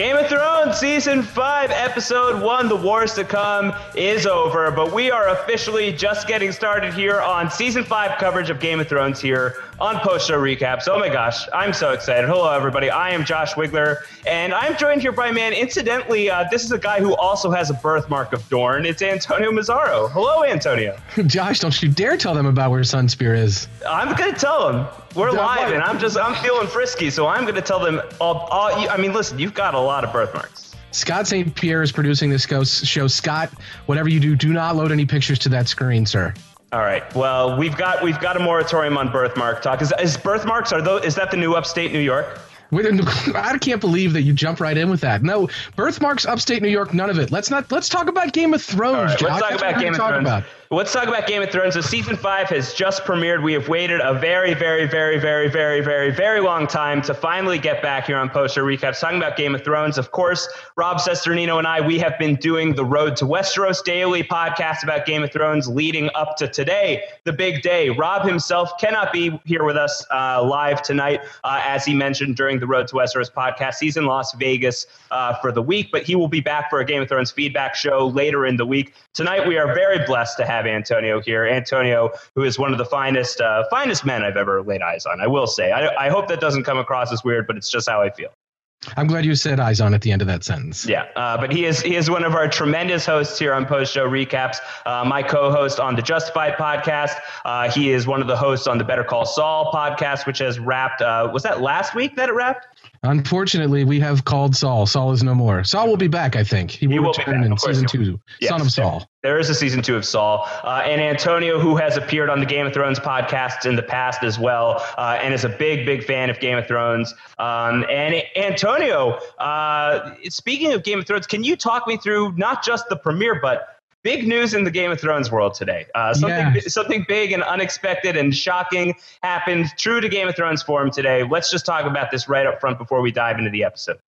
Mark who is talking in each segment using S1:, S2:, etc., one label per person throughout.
S1: Game of Thrones Season 5, Episode 1, The Wars to Come, is over, but we are officially just getting started here on Season 5 coverage of Game of Thrones here on Post Show Recaps. Oh my gosh, I'm so excited. Hello, everybody. I am Josh Wigler, and I'm joined here by man. Incidentally, uh, this is a guy who also has a birthmark of Dorne. It's Antonio Mazzaro. Hello, Antonio.
S2: Josh, don't you dare tell them about where Sunspear is.
S1: I'm going to tell them. We're live, and I'm just I'm feeling frisky, so I'm going to tell them all, all. I mean, listen, you've got a lot of birthmarks.
S2: Scott St. Pierre is producing this ghost show. Scott, whatever you do, do not load any pictures to that screen, sir.
S1: All right. Well, we've got we've got a moratorium on birthmark talk. Is, is birthmarks are those? Is that the new upstate New York?
S2: I can't believe that you jump right in with that. No, birthmarks, upstate New York, none of it. Let's not. Let's talk about Game of Thrones.
S1: Right, let's talk about Game of Thrones. About. Let's talk about Game of Thrones. So season five has just premiered. We have waited a very, very, very, very, very, very, very long time to finally get back here on Post Show Recaps talking about Game of Thrones. Of course, Rob Cesternino and I, we have been doing the Road to Westeros daily podcast about Game of Thrones leading up to today, the big day. Rob himself cannot be here with us uh, live tonight, uh, as he mentioned during the Road to Westeros podcast. He's in Las Vegas uh, for the week, but he will be back for a Game of Thrones feedback show later in the week. Tonight, we are very blessed to have have Antonio here. Antonio, who is one of the finest uh, finest men I've ever laid eyes on. I will say. I, I hope that doesn't come across as weird, but it's just how I feel.
S2: I'm glad you said eyes on at the end of that sentence.
S1: Yeah, uh, but he is he is one of our tremendous hosts here on Post Show Recaps. Uh, my co-host on the Justified podcast. Uh, he is one of the hosts on the Better Call Saul podcast, which has wrapped. Uh, was that last week that it wrapped?
S2: Unfortunately, we have called Saul. Saul is no more. Saul will be back, I think. He will, he will return in season two. Yes. Son of Saul.
S1: There is a season two of Saul. Uh, and Antonio, who has appeared on the Game of Thrones podcasts in the past as well, uh, and is a big, big fan of Game of Thrones. Um, and Antonio, uh, speaking of Game of Thrones, can you talk me through not just the premiere, but big news in the Game of Thrones world today. Uh, something yeah. something big and unexpected and shocking happened. True to Game of Thrones form today. Let's just talk about this right up front before we dive into the episode.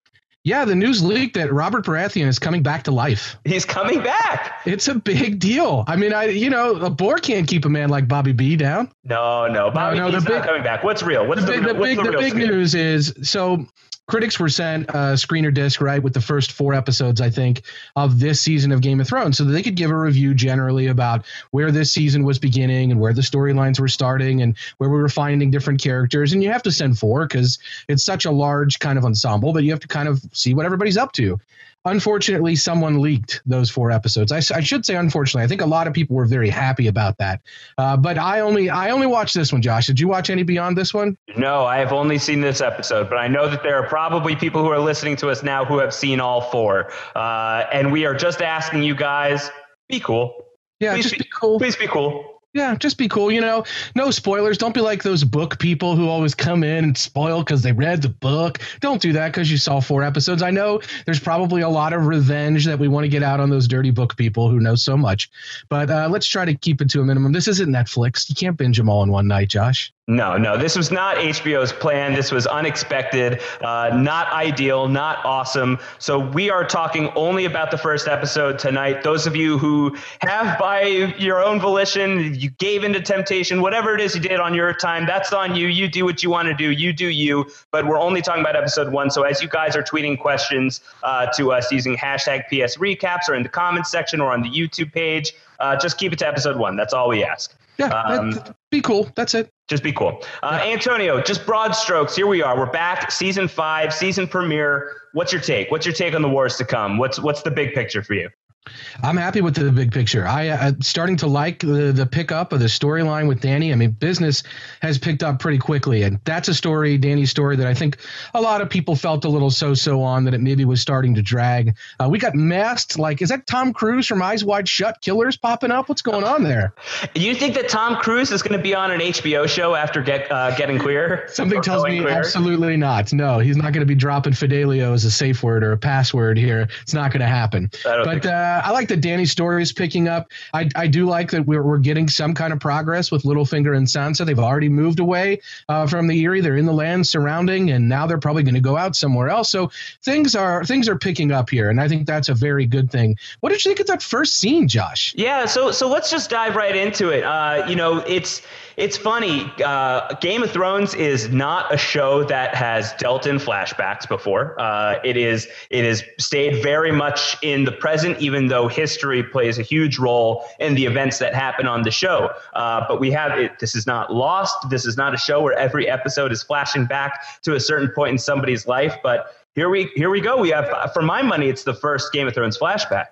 S2: Yeah, the news leaked that Robert Baratheon is coming back to life.
S1: He's coming back.
S2: It's a big deal. I mean, I you know, a boar can't keep a man like Bobby B down.
S1: No, no, Bobby no, no, the big, not coming back. What's real? What's the,
S2: the, the
S1: what's
S2: big, the, the big news is so critics were sent a screener disc right with the first four episodes i think of this season of game of thrones so that they could give a review generally about where this season was beginning and where the storylines were starting and where we were finding different characters. And you have to send four because it's such a large kind of ensemble that you have to kind of see what everybody's up to unfortunately someone leaked those four episodes. I, I, should say unfortunately i think a lot of people were very happy about that. Uh, but i only i only watched this one josh. Did you watch any beyond this one?
S1: No i have only seen this episode but i know that there are probably people who are listening to us now who have seen all four. Uh, and we are just asking you guys be cool.
S2: Yeah please just be, be cool.
S1: please be cool
S2: yeah, just be cool. You know, no spoilers. Don't be like those book people who always come in and spoil because they read the book. Don't do that because you saw four episodes. I know there's probably a lot of revenge that we want to get out on those dirty book people who know so much, but uh, let's try to keep it to a minimum. This isn't Netflix. You can't binge them all in one night, Josh.
S1: No, no, this was not HBO's plan. This was unexpected, uh, not ideal, not awesome. So we are talking only about the first episode tonight. Those of you who have, by your own volition, you gave into temptation, whatever it is you did on your time, that's on you. You do what you want to do. You do you. But we're only talking about episode one. So as you guys are tweeting questions uh, to us using hashtag PS Recaps or in the comments section or on the YouTube page, uh, just keep it to episode one. That's all we ask.
S2: Yeah, um, be cool. That's it.
S1: Just be cool. Uh, yeah. Antonio, just broad strokes. Here we are. We're back. Season five, season premiere. What's your take? What's your take on the wars to come? What's what's the big picture for you?
S2: I'm happy with the big picture. I uh, starting to like the the pickup of the storyline with Dany. I mean, business has picked up pretty quickly, and that's a story, Dany's story, that I think a lot of people felt a little so-so on that it maybe was starting to drag. Uh, we got masked. Like, is that Tom Cruise from Eyes Wide Shut? Killers popping up? What's going on there?
S1: You think that Tom Cruise is going to be on an HBO show after get uh, getting queer?
S2: Something tells me queer? absolutely not. No, he's not going to be dropping Fidelio as a safe word or a password here. It's not going to happen. But. Uh, uh, I like that Dany's story is picking up. I, I do like that we're, we're getting some kind of progress with Littlefinger and Sansa. They've already moved away uh, from the Eyrie. They're in the land surrounding, and now they're probably going to go out somewhere else. So things are things are picking up here, and I think that's a very good thing. What did you think of that first scene, Josh?
S1: Yeah, so so let's just dive right into it. Uh, you know, it's it's funny. Uh, Game of Thrones is not a show that has dealt in flashbacks before. Uh, it is it has stayed very much in the present, even though history plays a huge role in the events that happen on the show. Uh, but we have it. This is not lost. This is not a show where every episode is flashing back to a certain point in somebody's life. But here we here we go. We have, for my money, it's the first Game of Thrones flashback.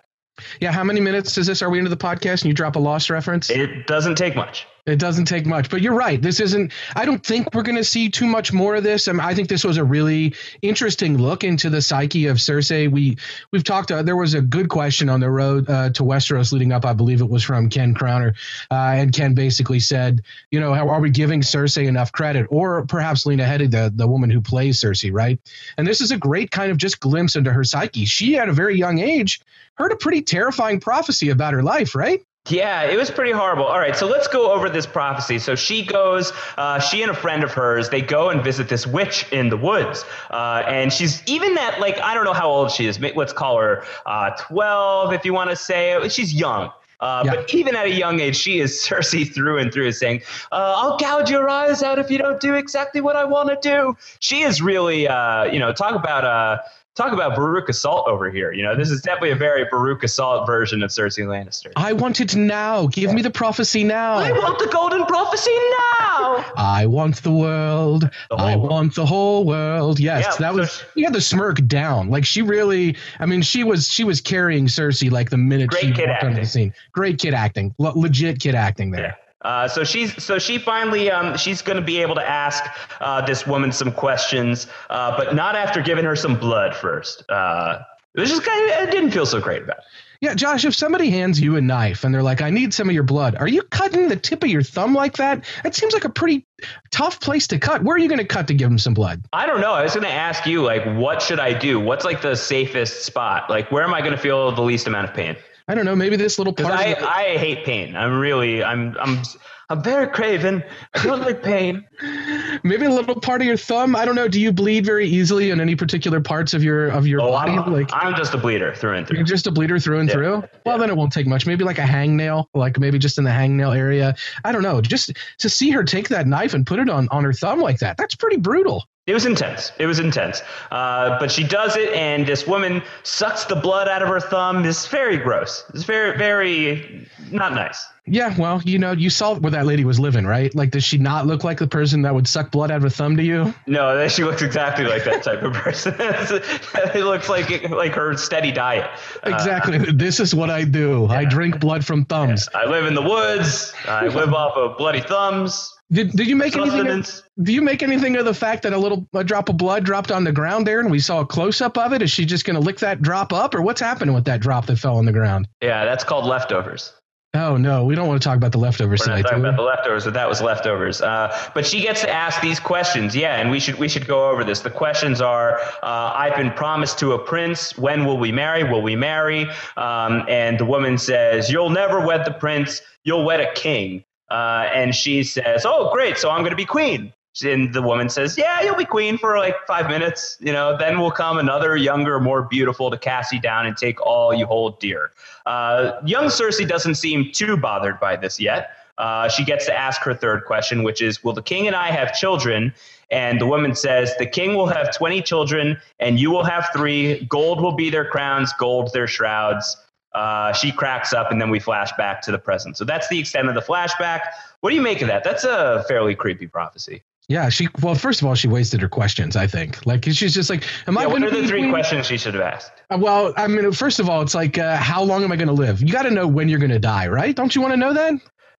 S2: Yeah, how many minutes is this? Are we into the podcast and you drop a lost reference?
S1: It doesn't take much.
S2: It doesn't take much, but you're right. This isn't. I don't think we're going to see too much more of this. I, mean, I, think this was a really interesting look into the psyche of Cersei. We we've talked. Uh, there was a good question on the road uh, to Westeros leading up. I believe it was from Ken Crowner, uh, and Ken basically said, you know, how, are we giving Cersei enough credit, or perhaps Lena Headey, the the woman who plays Cersei, right? And this is a great kind of just glimpse into her psyche. She at a very young age heard a pretty terrifying prophecy about her life, right?
S1: Yeah, it was pretty horrible. All right, so let's go over this prophecy. So she goes, uh, she and a friend of hers, they go and visit this witch in the woods. Uh, and she's even that, like, I don't know how old she is. Let's call her uh, 12, if you want to say. She's young. Uh, yeah. But even at a young age, she is Cersei through and through, saying, uh, "I'll gouge your eyes out if you don't do exactly what I want to do." She is really, uh, you know, talk about uh, talk about Veruca Salt over here. You know, this is definitely a very Veruca Salt version of Cersei Lannister.
S2: I want it now. Give me the prophecy now.
S1: I want the golden prophecy now.
S2: I want the world. The I world. want the whole world. Yes, yeah, that so was. You had the smirk down. Like she really. I mean, she was she was carrying Cersei like the minute she walked acting. onto the scene. Great kid acting. legit kid acting there. Yeah.
S1: Uh, so she's so she finally um, she's going to be able to ask uh, this woman some questions, uh, but not after giving her some blood first. Uh, it was just kind of, it didn't feel so great about. It.
S2: Yeah, Josh, if somebody hands you a knife and they're like, "I need some of your blood," are you cutting the tip of your thumb like that? It seems like a pretty tough place to cut. Where are you going to cut to give them some blood?
S1: I don't know. I was going to ask you, like, what should I do? What's like the safest spot? Like, where am I going to feel the least amount of pain?
S2: I don't know. Maybe this little part.
S1: I, the- I hate pain. I'm really. I'm. I'm. I'm very craven. I don't like pain.
S2: Maybe a little part of your thumb. I don't know. Do you bleed very easily in any particular parts of your of your oh, body?
S1: I'm, like I'm just a bleeder through and through.
S2: You're just a bleeder through and yeah. through. Well, yeah. then it won't take much. Maybe like a hangnail, like maybe just in the hangnail area. I don't know. Just to see her take that knife and put it on on her thumb like that. That's pretty brutal.
S1: It was intense. It was intense. Uh, but she does it, and this woman sucks the blood out of her thumb. It's very gross. It's very, very not nice.
S2: Yeah, well, you know, you saw where that lady was living, right? Like, does she not look like the person that would suck blood out of a thumb to you?
S1: No, she looks exactly like that type of person. it looks like like her steady diet.
S2: Exactly. Uh, this is what I do. Yeah. I drink blood from thumbs.
S1: Yeah. I live in the woods. I live off of bloody thumbs.
S2: Did, did you make anything? Of, do you make anything of the fact that a little a drop of blood dropped on the ground there, and we saw a close up of it? Is she just going to lick that drop up, or what's happening with that drop that fell on the ground?
S1: Yeah, that's called leftovers.
S2: Oh no, we don't want to talk about the leftovers
S1: We're
S2: tonight.
S1: Talking about the leftovers, but that was leftovers. Uh, but she gets to ask these questions, yeah, and we should we should go over this. The questions are: uh, I've been promised to a prince. When will we marry? Will we marry? Um, and the woman says, "You'll never wed the prince. You'll wed a king." Uh, and she says, "Oh, great! So I'm going to be queen." And the woman says, "Yeah, you'll be queen for like five minutes. You know, then will come another younger, more beautiful to cast you down and take all you hold dear." Uh, young Cersei doesn't seem too bothered by this yet. Uh, she gets to ask her third question, which is, "Will the king and I have children?" And the woman says, "The king will have twenty children, and you will have three. Gold will be their crowns, gold their shrouds." Uh, she cracks up, and then we flash back to the present. So that's the extent of the flashback. What do you make of that? That's a fairly creepy prophecy.
S2: Yeah, she. Well, first of all, she wasted her questions. I think, like, she's just like, "Am
S1: yeah,
S2: I?"
S1: What are the three queen? questions she should have asked?
S2: Uh, well, I mean, first of all, it's like, uh, how long am I going to live? You got to know when you're going to die, right? Don't you want to know that?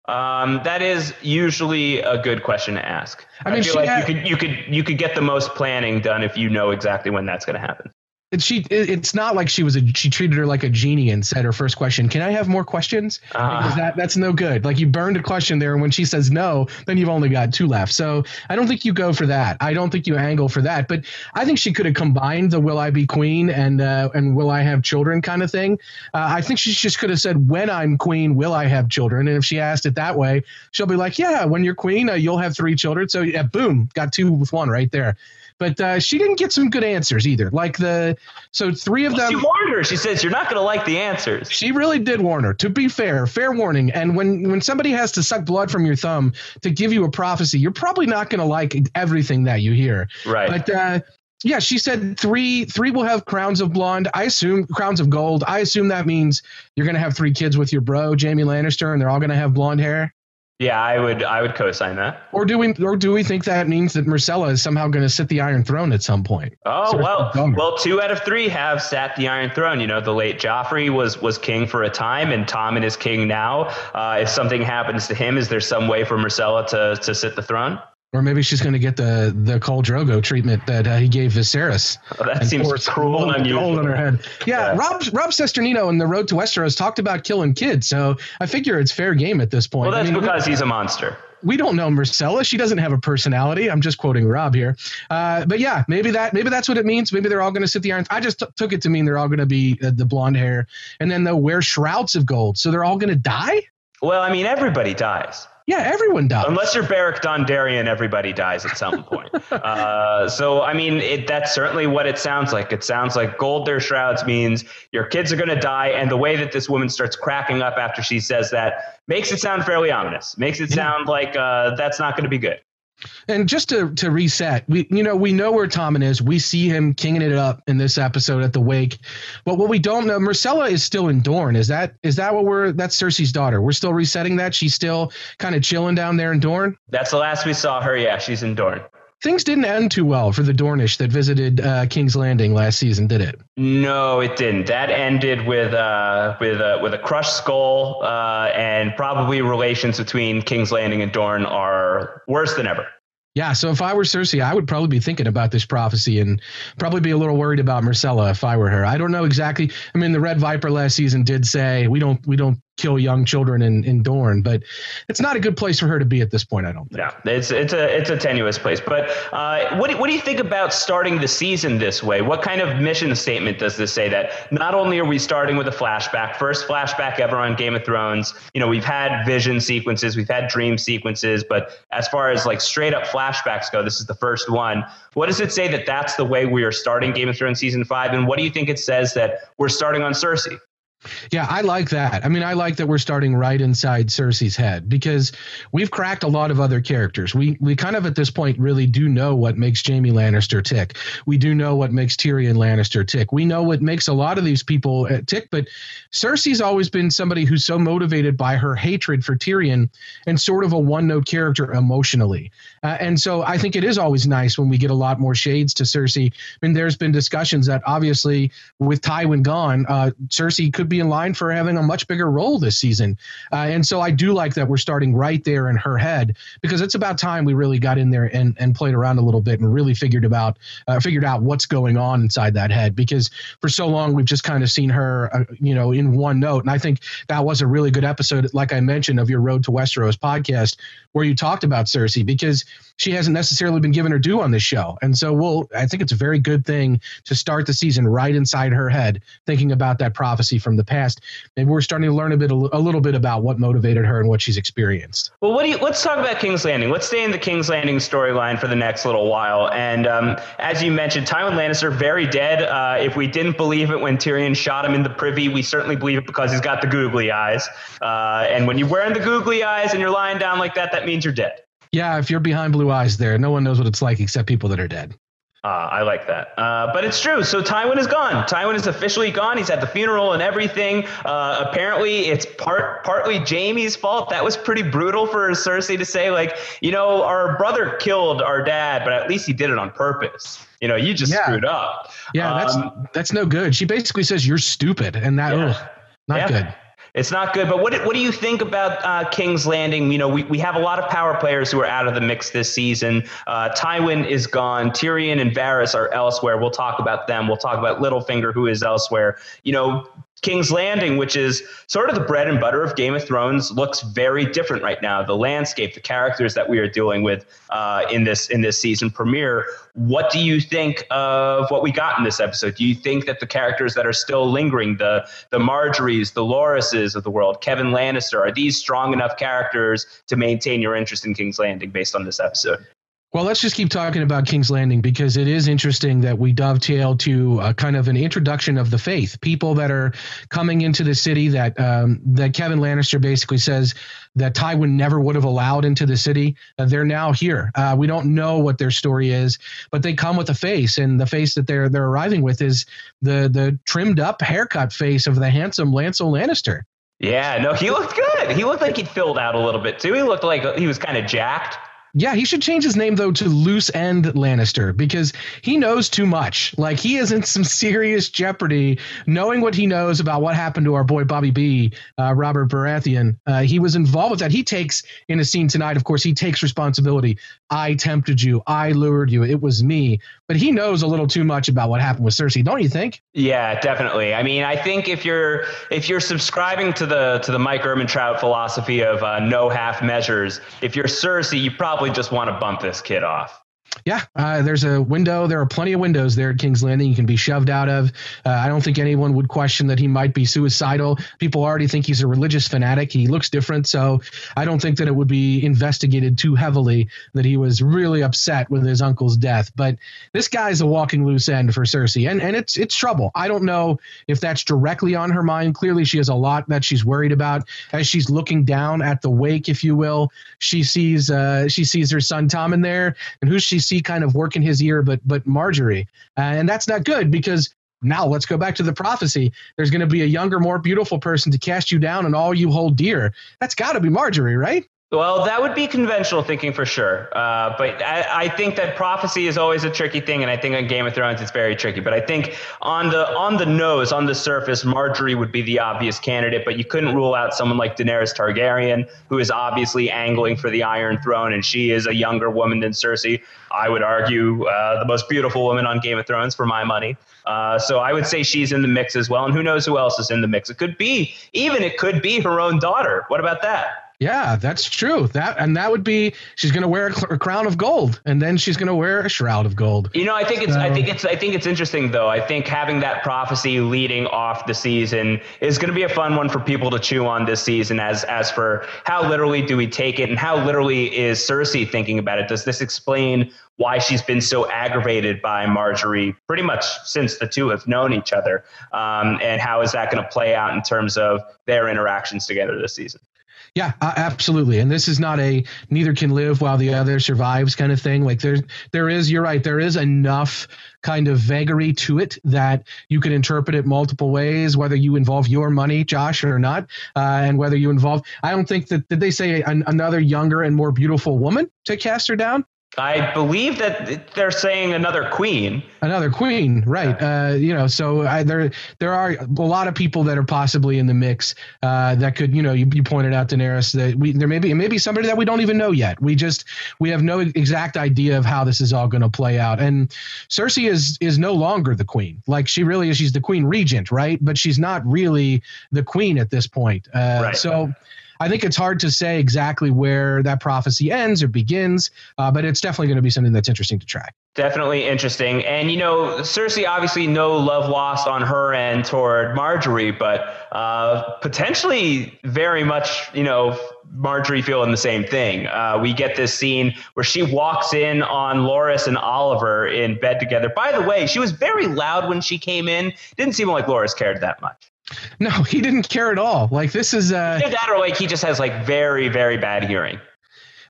S1: Um, that is usually a good question to ask. I mean, feel like had, you could you could you could get the most planning done if you know exactly when that's going to happen.
S2: She it's not like she was a she treated her like a genie and said her first question can i have more questions? Uh, that that's no good. Like you burned a question there and when she says no then you've only got two left. So i don't think you go for that. I don't think you angle for that. But i think she could have combined the will i be queen? and uh, and will i have children? kind of thing. Uh, i think she just could have said when i'm queen will i have children? And if she asked it that way she'll be like yeah when you're queen uh, you'll have three children. So yeah boom got two with one right there but uh, she didn't get some good answers either. Like the so three of well, them.
S1: She warned her. She says you're not going to like the answers.
S2: She really did warn her. To be fair, fair warning. And when when somebody has to suck blood from your thumb to give you a prophecy, you're probably not going to like everything that you hear.
S1: Right.
S2: But uh, yeah, she said three three will have crowns of blonde. I assume crowns of gold. I assume that means you're going to have three kids with your bro, Jaime Lannister, and they're all going to have blonde hair.
S1: Yeah, I would I would co-sign that.
S2: Or do we or do we think that means that Myrcella is somehow going to sit the Iron Throne at some point?
S1: Oh well, well, two out of three have sat the Iron Throne. You know, the late Joffrey was was king for a time, and Tommen is king now. Uh, if something happens to him, is there some way for Myrcella to to sit the throne?
S2: Or maybe she's going to get the the Khal Drogo treatment that uh, he gave Viserys.
S1: Oh, that seems cruel and unusual.
S2: on her head. Yeah, yeah, Rob Rob Cesternino in the Road to Westeros talked about killing kids, so I figure it's fair game at this point.
S1: Well, that's I mean, because he's a monster.
S2: We don't know Myrcella. She doesn't have a personality. I'm just quoting Rob here. Uh, but yeah, maybe that maybe that's what it means. Maybe they're all going to sit the iron. I just t- took it to mean they're all going to be uh, the blonde hair, and then they'll wear shrouds of gold. So they're all going to die.
S1: Well, I mean, everybody dies.
S2: Yeah, everyone dies.
S1: Unless you're Beric Dondarrion, everybody dies at some point. uh, so, I mean, it, that's certainly what it sounds like. It sounds like gold their shrouds means your kids are going to die. And the way that this woman starts cracking up after she says that makes it sound fairly ominous, makes it sound like uh, that's not going to be good.
S2: And just to to reset, we you know we know where Tommen is. We see him kinging it up in this episode at the wake. But what we don't know, Myrcella is still in Dorne. Is that is that what we're? That's Cersei's daughter. We're still resetting that. She's still kind of chilling down there in Dorne.
S1: That's the last we saw her. Yeah, she's in Dorne.
S2: Things didn't end too well for the Dornish that visited uh, King's Landing last season, did it?
S1: No, it didn't. That ended with uh, with uh, with a crushed skull, uh, and probably relations between King's Landing and Dorne are worse than ever.
S2: Yeah, so if I were Cersei, I would probably be thinking about this prophecy and probably be a little worried about Myrcella if I were her. I don't know exactly. I mean, the Red Viper last season did say we don't we don't kill young children in, in Dorne, but it's not a good place for her to be at this point. I don't think.
S1: Yeah, it's it's a it's a tenuous place. But uh, what do, what do you think about starting the season this way? What kind of mission statement does this say? That not only are we starting with a flashback, first flashback ever on Game of Thrones. You know, we've had vision sequences, we've had dream sequences, but as far as like straight up flashbacks go, this is the first one. What does it say that that's the way we are starting Game of Thrones season five? And what do you think it says that we're starting on Cersei?
S2: Yeah, I like that. I mean, I like that we're starting right inside Cersei's head because we've cracked a lot of other characters. We we kind of at this point really do know what makes Jaime Lannister tick. We do know what makes Tyrion Lannister tick. We know what makes a lot of these people uh, tick, but Cersei's always been somebody who's so motivated by her hatred for Tyrion and sort of a one-note character emotionally. Uh, and so I think it is always nice when we get a lot more shades to Cersei. I mean, there's been discussions that obviously with Tywin gone, uh, Cersei could be in line for having a much bigger role this season. Uh, and so I do like that we're starting right there in her head because it's about time we really got in there and, and played around a little bit and really figured about uh, figured out what's going on inside that head because for so long we've just kind of seen her, uh, you know, in one note. And I think that was a really good episode, like I mentioned, of your Road to Westeros podcast where you talked about Cersei because she hasn't necessarily been given her due on this show. And so we'll I think it's a very good thing to start the season right inside her head, thinking about that prophecy from the past. Maybe we're starting to learn a bit a little bit about what motivated her and what she's experienced.
S1: Well, what do you let's talk about King's Landing. Let's stay in the King's Landing storyline for the next little while. And um, as you mentioned, Tywin Lannister very dead. Uh, if we didn't believe it when Tyrion shot him in the privy, we certainly believe it because he's got the googly eyes. Uh, and when you're wearing the googly eyes and you're lying down like that, that means you're dead.
S2: Yeah, if you're behind blue eyes there, no one knows what it's like except people that are dead.
S1: Uh, I like that. Uh, but it's true. So Tywin is gone. Tywin is officially gone. He's at the funeral and everything. Uh, apparently, it's part partly Jaime's fault. That was pretty brutal for Cersei to say, like, you know, our brother killed our dad, but at least he did it on purpose. You know, you just yeah. screwed up.
S2: Yeah, that's um, that's no good. She basically says you're stupid, and that yeah. ugh, not yeah. good.
S1: It's not good. But what what do you think about uh, King's Landing? You know, we, we have a lot of power players who are out of the mix this season. Uh, Tywin is gone. Tyrion and Varys are elsewhere. We'll talk about them. We'll talk about Littlefinger, who is elsewhere. You know, King's Landing, which is sort of the bread and butter of Game of Thrones, looks very different right now. The landscape, the characters that we are dealing with uh, in this in this season premiere. What do you think of what we got in this episode? Do you think that the characters that are still lingering, the the Margaerys, the Lorases of the world, Kevan Lannister, are these strong enough characters to maintain your interest in King's Landing based on this episode?
S2: Well, let's just keep talking about King's Landing because it is interesting that we dovetail to a kind of an introduction of the faith. People that are coming into the city that um, that Kevan Lannister basically says that Tywin never would have allowed into the city. Uh, they're now here. Uh, we don't know what their story is, but they come with a face, and the face that they're they're arriving with is the the trimmed up haircut face of the handsome Lancel Lannister.
S1: Yeah, no, he looked good. He looked like he'd filled out a little bit too. He looked like he was kind of jacked.
S2: Yeah, he should change his name though to Loose End Lannister because he knows too much. Like he is in some serious jeopardy, knowing what he knows about what happened to our boy Bobby B, uh, Robert Baratheon. Uh, he was involved with that. He takes in a scene tonight. Of course, he takes responsibility. I tempted you. I lured you. It was me. But he knows a little too much about what happened with Cersei, don't you think?
S1: Yeah, definitely. I mean, I think if you're if you're subscribing to the to the Mike Ehrmantraut philosophy of uh, no half measures, if you're Cersei, you probably probably just want to bump this kid off.
S2: Yeah, uh, there's a window. There are plenty of windows there at King's Landing you can be shoved out of. Uh, I don't think anyone would question that he might be suicidal. People already think he's a religious fanatic. He looks different, so I don't think that it would be investigated too heavily that he was really upset with his uncle's death. But this guy's a walking loose end for Cersei, and and it's it's trouble. I don't know if that's directly on her mind. Clearly, she has a lot that she's worried about as she's looking down at the wake, if you will. She sees uh, she sees her son Tommen there, and who's she see kind of work in his ear, but but Margaery, uh, and that's not good because now let's go back to the prophecy. There's going to be a younger, more beautiful person to cast you down, and all you hold dear. That's got to be Margaery, right?
S1: Well, that would be conventional thinking for sure. Uh, but I, I, think that prophecy is always a tricky thing, and I think on Game of Thrones it's very tricky. But I think on the on the nose, on the surface, Margaery would be the obvious candidate. But you couldn't rule out someone like Daenerys Targaryen, who is obviously angling for the Iron Throne, and she is a younger woman than Cersei. I would argue uh, the most beautiful woman on Game of Thrones for my money. Uh, so I would say she's in the mix as well. And who knows who else is in the mix? It could be even it could be her own daughter. What about that?
S2: Yeah, that's true. That and that would be she's going to wear a, cl- a, crown of gold, and then she's going to wear a shroud of gold.
S1: You know, I think it's so. I think it's I think it's interesting though. I think having that prophecy leading off the season is going to be a fun one for people to chew on this season. As as for how literally do we take it, and how literally is Cersei thinking about it? Does this explain why she's been so aggravated by Margaery pretty much since the two have known each other, um, and how is that going to play out in terms of their interactions together this season?
S2: Yeah, uh, absolutely. And this is not a neither can live while the other survives kind of thing. Like there, there is. You're right. There is enough kind of vagary to it that you can interpret it multiple ways, whether you involve your money, Josh, or not, uh, and whether you involve. I don't think that did they say an, another younger and more beautiful woman to cast her down.
S1: I believe that they're saying another queen.
S2: Another queen, right? Uh, you know, so I, there there are a lot of people that are possibly in the mix uh, that could, you know, you, you pointed out Daenerys that we there may be maybe somebody that we don't even know yet. We just we have no exact idea of how this is all going to play out. And Cersei is is no longer the queen. Like she really is. She's the queen regent, right? But she's not really the queen at this point. Uh, right. So I think it's hard to say exactly where that prophecy ends or begins, uh, but it's definitely going to be something that's interesting to track.
S1: Definitely interesting. And, you know, Cersei obviously no love lost on her end toward Margaery, but uh, potentially very much, you know, Margaery feeling the same thing. Uh, we get this scene where she walks in on Loras and Oliver in bed together. By the way, she was very loud when she came in. Didn't seem like Loras cared that much.
S2: No, he didn't care at all. Like this is uh
S1: that or like he just has like very, very bad hearing.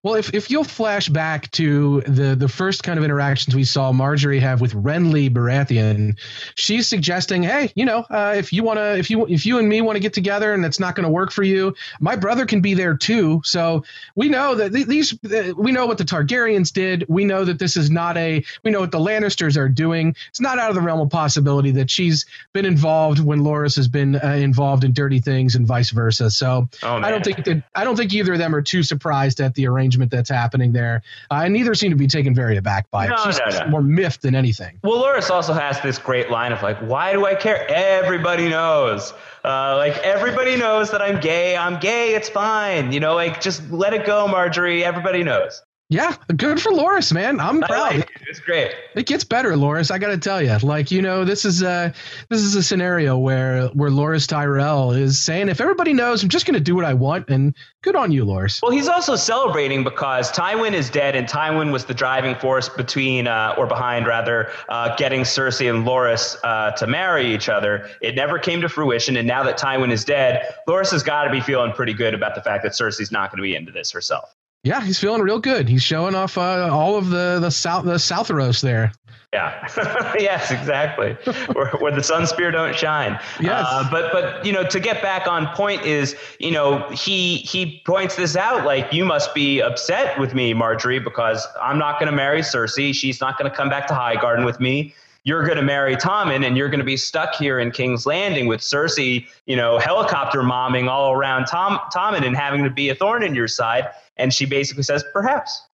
S2: Well, if, if you'll flash back to the, the first kind of interactions we saw Margaery have with Renly Baratheon, she's suggesting, hey, you know, uh, if you want to, if you if you and me want to get together and it's not going to work for you, my brother can be there too. So we know that th- these, we know what the Targaryens did. We know that this is not a, we know what the Lannisters are doing. It's not out of the realm of possibility that she's been involved when Loras has been uh, involved in dirty things and vice versa. So oh, I don't think that I don't think either of them are too surprised at the arrangement arrangement that's happening there. Uh, and neither seem to be taken very aback by no, it. She's no, no. more miffed than anything.
S1: Well, Loras also has this great line of like, "Why do I care? Everybody knows." Uh, like everybody knows that I'm gay. I'm gay. It's fine. You know, like just let it go, Margaery. Everybody knows.
S2: Yeah, good for Loras, man. I'm proud.
S1: Like it. It's great.
S2: It gets better, Loras. I got to tell you. Like, you know, this is a this is a scenario where where Loras Tyrell is saying, if everybody knows, I'm just going to do what I want, and good on you, Loras.
S1: Well, he's also celebrating because Tywin is dead, and Tywin was the driving force between uh, or behind rather uh, getting Cersei and Loras uh, to marry each other. It never came to fruition, and now that Tywin is dead, Loras has got to be feeling pretty good about the fact that Cersei's not going to be into this herself.
S2: Yeah, he's feeling real good. He's showing off uh, all of the the south the Southeros there.
S1: Yeah. yes, exactly. where, where, the Sunspear don't shine.
S2: Yes.
S1: Uh, but but you know to get back on point is you know he he points this out like you must be upset with me Margaery, because I'm not going to marry Cersei. She's not going to come back to Highgarden with me you're going to marry Tommen and you're going to be stuck here in King's Landing with Cersei, you know, helicopter momming all around Tom Tommen and having to be a thorn in your side. And she basically says, perhaps.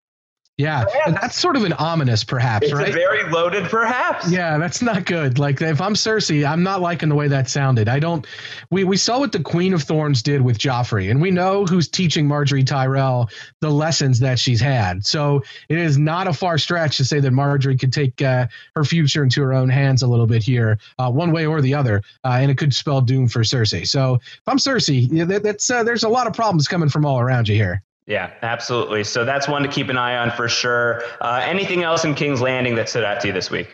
S2: Yeah, and that's sort of an ominous, perhaps,
S1: it's
S2: right?
S1: very loaded, perhaps.
S2: Yeah, that's not good. Like if I'm Cersei, I'm not liking the way that sounded. I don't. We we saw what the Queen of Thorns did with Joffrey, and we know who's teaching Margaery Tyrell the lessons that she's had. So it is not a far stretch to say that Margaery could take uh, her future into her own hands a little bit here, uh, one way or the other, uh, and it could spell doom for Cersei. So if I'm Cersei, that, that's uh, there's a lot of problems coming from all around you here.
S1: Yeah, absolutely. So that's one to keep an eye on for sure. Uh, anything else in King's Landing that stood out to you this week?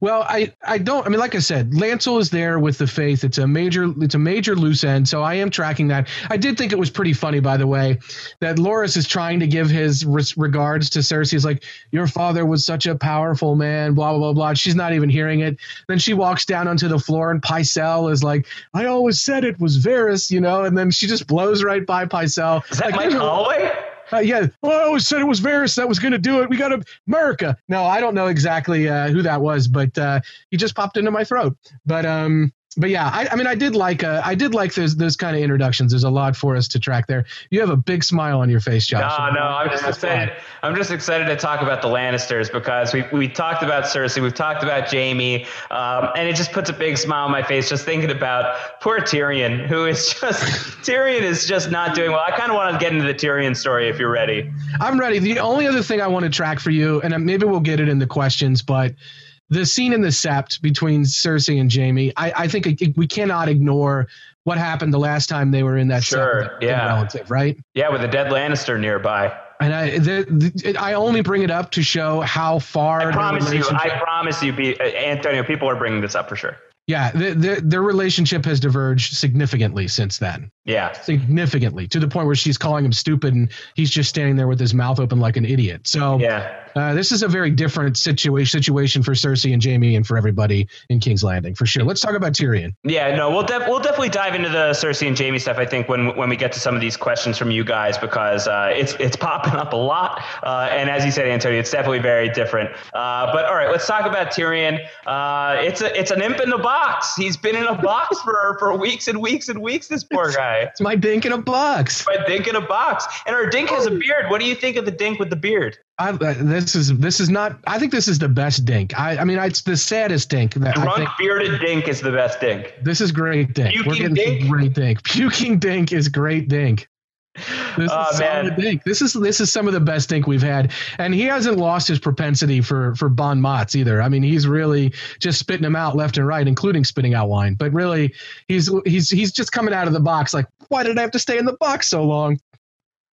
S2: Well, I, I don't. I mean, like I said, Lancel is there with the faith. It's a major it's a major loose end. So I am tracking that. I did think it was pretty funny, by the way, that Loras is trying to give his res- regards to Cersei. He's like, "Your father was such a powerful man." Blah blah blah blah. She's not even hearing it. Then she walks down onto the floor, and Pycelle is like, "I always said it was Varys," you know. And then she just blows right by Pycelle.
S1: Is that
S2: like,
S1: Mike Holloway?
S2: Uh, yeah, well, I always said it was Varys that was going to do it. We got America. No, I don't know exactly uh, who that was, but uh, he just popped into my throat. But um, but yeah, I, I, mean, I did like uh, I did like those those kind of introductions. There's a lot for us to track there. You have a big smile on your face, Josh.
S1: No, no, I'm just excited. I'm just excited to talk about the Lannisters because we we talked about Cersei, we've talked about Jaime, um, and it just puts a big smile on my face just thinking about poor Tyrion, who is just Tyrion is just not doing well. I kind of want to get into the Tyrion story if you're ready.
S2: I'm ready. The only other thing I want to track for you, and maybe we'll get it in the questions, but the scene in the sept between Cersei and Jaime, I, I think we cannot ignore what happened the last time they were in that
S1: sure, yeah.
S2: relative, right?
S1: Yeah, with a dead Lannister nearby.
S2: And I, the, the, I only bring it up to show how far.
S1: I promise you. I promise you, be, uh, Antonio. People are bringing this up for sure.
S2: Yeah, the, the, their relationship has diverged significantly since then.
S1: Yeah,
S2: significantly to the point where she's calling him stupid, and he's just standing there with his mouth open like an idiot. So
S1: yeah,
S2: uh, this is a very different situation situation for Cersei and Jaime and for everybody in King's Landing for sure. Let's talk about Tyrion.
S1: Yeah, no, we'll def- we'll definitely dive into the Cersei and Jaime stuff. I think when when we get to some of these questions from you guys because uh, it's it's popping up a lot, uh, and as you said, Antonio, it's definitely very different. Uh, but all right, let's talk about Tyrion. Uh, it's a it's an imp in the box. He's been in a box for for weeks and weeks and weeks. This poor guy.
S2: It's my dink in a box.
S1: My dink in a box, and our dink has a beard. What do you think of the dink with the beard?
S2: I, uh, this is this is not. I think this is the best dink. I, I mean, it's the saddest dink. That
S1: Drunk
S2: I think,
S1: bearded dink is the best dink.
S2: This is great dink.
S1: Puking
S2: We're getting
S1: dink?
S2: great dink. Puking dink is great dink. This
S1: oh,
S2: is
S1: man.
S2: dink. This is this is some of the best dink we've had, and he hasn't lost his propensity for for bon mots either. I mean, he's really just spitting them out left and right, including spitting out wine. But really, he's he's he's just coming out of the box like, why did I have to stay in the box so long?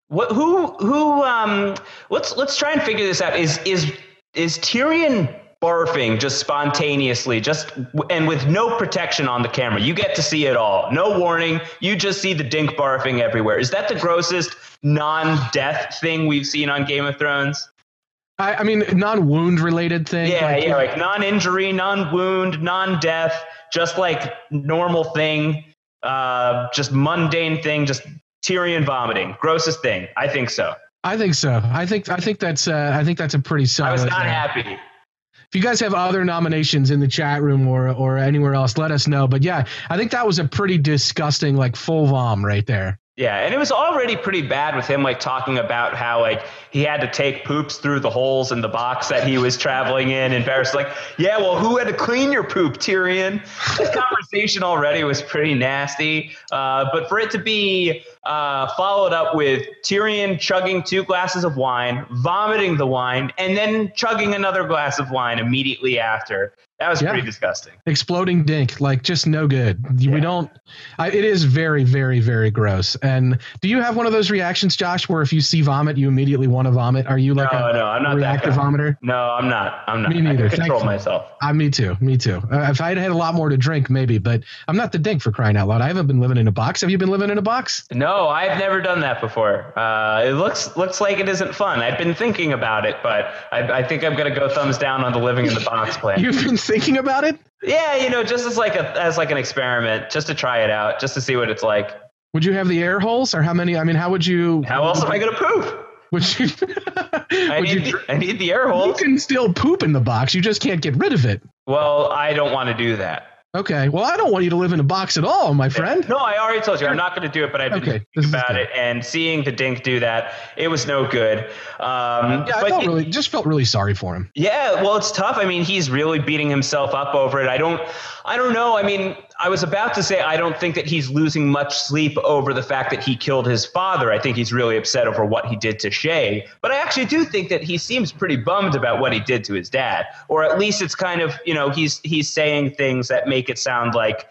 S1: What? Who? Who? Um. Let's let's try and figure this out. Is is is Tyrion barfing just spontaneously, just and with no protection on the camera. You get to see it all. No warning. You just see the dink barfing everywhere. Is that the grossest non-death thing we've seen on Game of Thrones?
S2: I, I mean, non-wound related thing.
S1: Yeah, like, yeah, like non-injury, non-wound, non-death, just like normal thing, uh, just mundane thing, just Tyrion vomiting. Grossest thing. I think so.
S2: I think so. I think I think that's uh, I think that's a pretty solid. I
S1: was not happy
S2: you guys have other nominations in the chat room or or anywhere else, let us know. But yeah, I think that was a pretty disgusting, like full vom right there.
S1: Yeah, and it was already pretty bad with him like talking about how like he had to take poops through the holes in the box that he was traveling in, and Varys like, yeah, well, who had to clean your poop, Tyrion? This conversation already was pretty nasty, uh, but for it to be uh, followed up with Tyrion chugging two glasses of wine, vomiting the wine, and then chugging another glass of wine immediately after. That was yeah. pretty disgusting.
S2: Exploding dink, like just no good. Yeah. We don't. I, it is very, very, very gross. And do you have one of those reactions, Josh, where if you see vomit, you immediately want to vomit? Are you like
S1: no,
S2: a
S1: no, I'm not
S2: reactive vomiter?
S1: No, I'm not. I'm not.
S2: Me neither.
S1: I control myself.
S2: Uh, me too. Me too. Uh, if I had had a lot more to drink, maybe, but I'm not the dink for crying out loud. I haven't been living in a box. Have you been living in a box?
S1: No, I've never done that before. Uh, it looks looks like it isn't fun. I've been thinking about it, but I, I think I'm gonna go thumbs down on the living in the box plan.
S2: You've been thinking about it?
S1: Yeah, you know, just as like a as like an experiment, just to try it out, just to see what it's like.
S2: Would you have the air holes, or how many? I mean, how would you?
S1: How else am I going to poop?
S2: Would you?
S1: I, need you, the, I need the air holes.
S2: You can still poop in the box. You just can't get rid of it.
S1: Well, I don't want to do that.
S2: Okay. Well, I don't want you to live in a box at all, my friend.
S1: No, I already told you I'm not going to do it, but I've been okay, thinking about it and seeing the Dink do that, it was no good. Um,
S2: yeah, I felt really just felt really sorry for him.
S1: Yeah, well, it's tough. I mean, he's really beating himself up over it. I don't, I don't know. I mean, I was about to say I don't think that he's losing much sleep over the fact that he killed his father. I think he's really upset over what he did to Shae. But I actually do think that he seems pretty bummed about what he did to his dad, or at least it's kind of you know he's he's saying things that make it sound like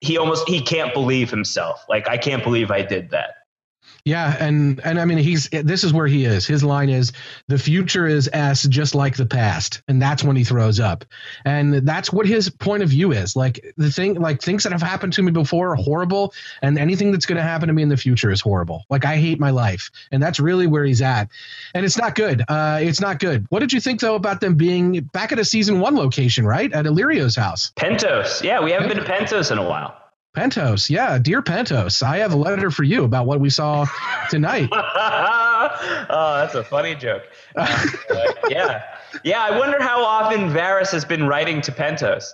S1: he almost he can't believe himself. Like I can't believe I did that.
S2: Yeah, and and I mean he's this is where he is. His line is the future is S just like the past, and that's when he throws up. And that's what his point of view is. Like the thing like things that have happened to me before are horrible, and anything that's going to happen to me in the future is horrible. Like I hate my life. And that's really where he's at. And it's not good. Uh it's not good. What did you think though about them being back at a season 1 location, right? At Illyrio's house.
S1: Pentos. Yeah, we haven't been to Pentos in a while.
S2: Pentos, yeah, dear Pentos, I have a letter for you about what we saw tonight.
S1: oh, that's a funny joke. Uh, yeah, yeah. I wonder how often Varys has been writing to Pentos.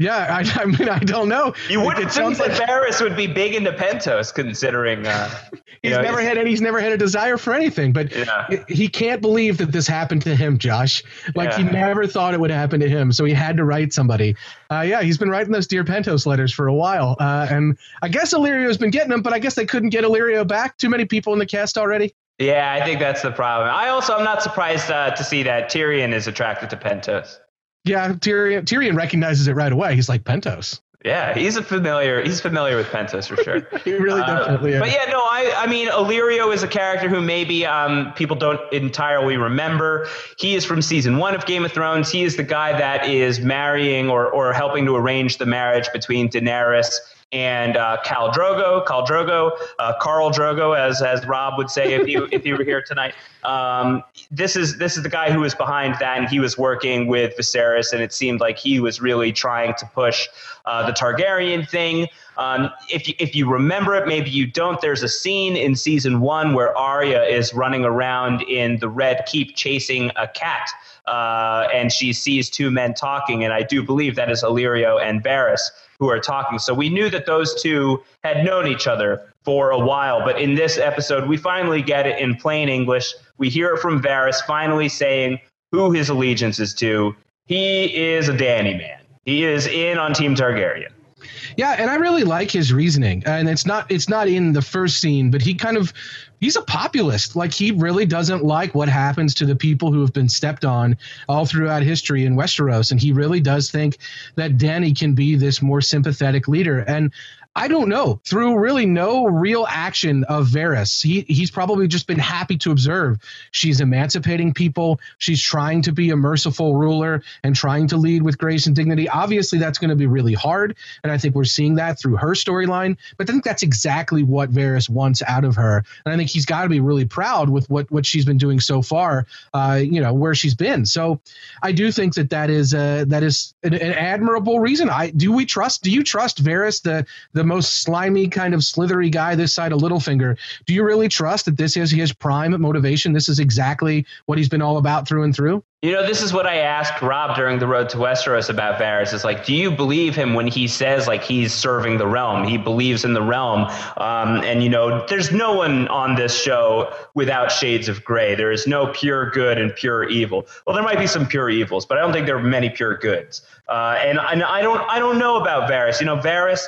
S2: Yeah, I, I, mean, I don't know.
S1: You wouldn't think that like, Varys would be big into Pentos, considering uh,
S2: he's know, never he's, had any, he's never had a desire for anything. But yeah. he can't believe that this happened to him, Josh. Like yeah. he never thought it would happen to him, so he had to write somebody. Uh, yeah, he's been writing those dear Pentos letters for a while, uh, and I guess Illyrio's been getting them, but I guess they couldn't get Illyrio back. Too many people in the cast already.
S1: Yeah, I think that's the problem. I also I'm not surprised uh, to see that Tyrion is attracted to Pentos.
S2: Yeah, Tyrion, Tyrion recognizes it right away. He's like Pentos.
S1: Yeah, he's a familiar. He's familiar with Pentos for sure.
S2: he really uh, definitely.
S1: Is. But yeah, no, I, I mean, Illyrio is a character who maybe um, people don't entirely remember. He is from season one of Game of Thrones. He is the guy that is marrying or or helping to arrange the marriage between Daenerys and uh, Khal Drogo, Khal Drogo, uh, Carl Drogo, as as Rob would say if you if you were here tonight. Um, this is this is the guy who was behind that, and he was working with Viserys, and it seemed like he was really trying to push uh, the Targaryen thing. Um, if you, if you remember it, maybe you don't. There's a scene in season one where Arya is running around in the Red Keep chasing a cat. Uh, and she sees two men talking, and I do believe that is Illyrio and Varys who are talking. So we knew that those two had known each other for a while, but in this episode, we finally get it in plain English. We hear it from Varys finally saying who his allegiance is to. He is a Dany man. He is in on Team Targaryen.
S2: Yeah, and I really like his reasoning. And it's not it's not in the first scene, but he kind of he's a populist. Like he really doesn't like what happens to the people who have been stepped on all throughout history in Westeros, and he really does think that Dany can be this more sympathetic leader. And I don't know. Through really no real action of Varys, he he's probably just been happy to observe. She's emancipating people. She's trying to be a merciful ruler and trying to lead with grace and dignity. Obviously, that's going to be really hard, and I think we're seeing that through her storyline. But I think that's exactly what Varys wants out of her, and I think he's got to be really proud with what what she's been doing so far. Uh, you know where she's been. So I do think that that is uh, that is an, an admirable reason. I do we trust? Do you trust Varys the the most slimy kind of slithery guy this side of Littlefinger. Do you really trust that this is his prime motivation? This is exactly what he's been all about through and through?
S1: You know, this is what I asked Rob during the road to Westeros about Varys. Is like, do you believe him when he says like he's serving the realm? He believes in the realm, um, and you know, there's no one on this show without shades of gray. There is no pure good and pure evil. Well, there might be some pure evils, but I don't think there are many pure goods. Uh, and, and I don't, I don't know about Varys. You know, Varys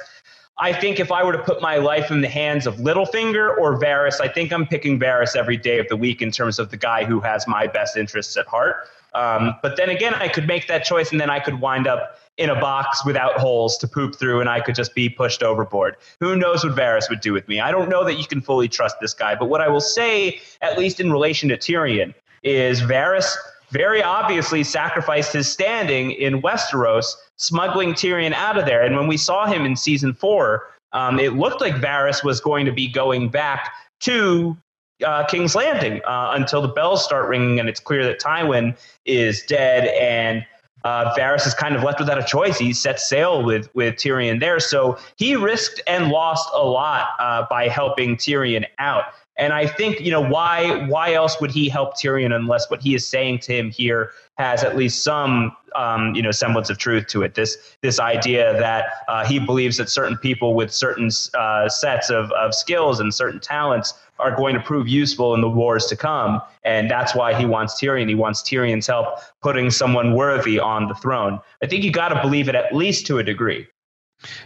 S1: I think if I were to put my life in the hands of Littlefinger or Varys, I think I'm picking Varys every day of the week in terms of the guy who has my best interests at heart. Um, but then again, I could make that choice and then I could wind up in a box without holes to poop through and I could just be pushed overboard. Who knows what Varys would do with me? I don't know that you can fully trust this guy. But what I will say, at least in relation to Tyrion, is Varys very obviously sacrificed his standing in Westeros, smuggling Tyrion out of there. And when we saw him in season four, um, it looked like Varys was going to be going back to uh, King's Landing uh, until the bells start ringing and it's clear that Tywin is dead and uh, Varys is kind of left without a choice. He set sail with with Tyrion there, so he risked and lost a lot uh, by helping Tyrion out. And I think, you know, why why else would he help Tyrion unless what he is saying to him here has at least some um, you know semblance of truth to it. This this idea that uh, he believes that certain people with certain uh, sets of, of skills and certain talents are going to prove useful in the wars to come, and that's why he wants Tyrion. He wants Tyrion's help putting someone worthy on the throne. I think you got to believe it at least to a degree.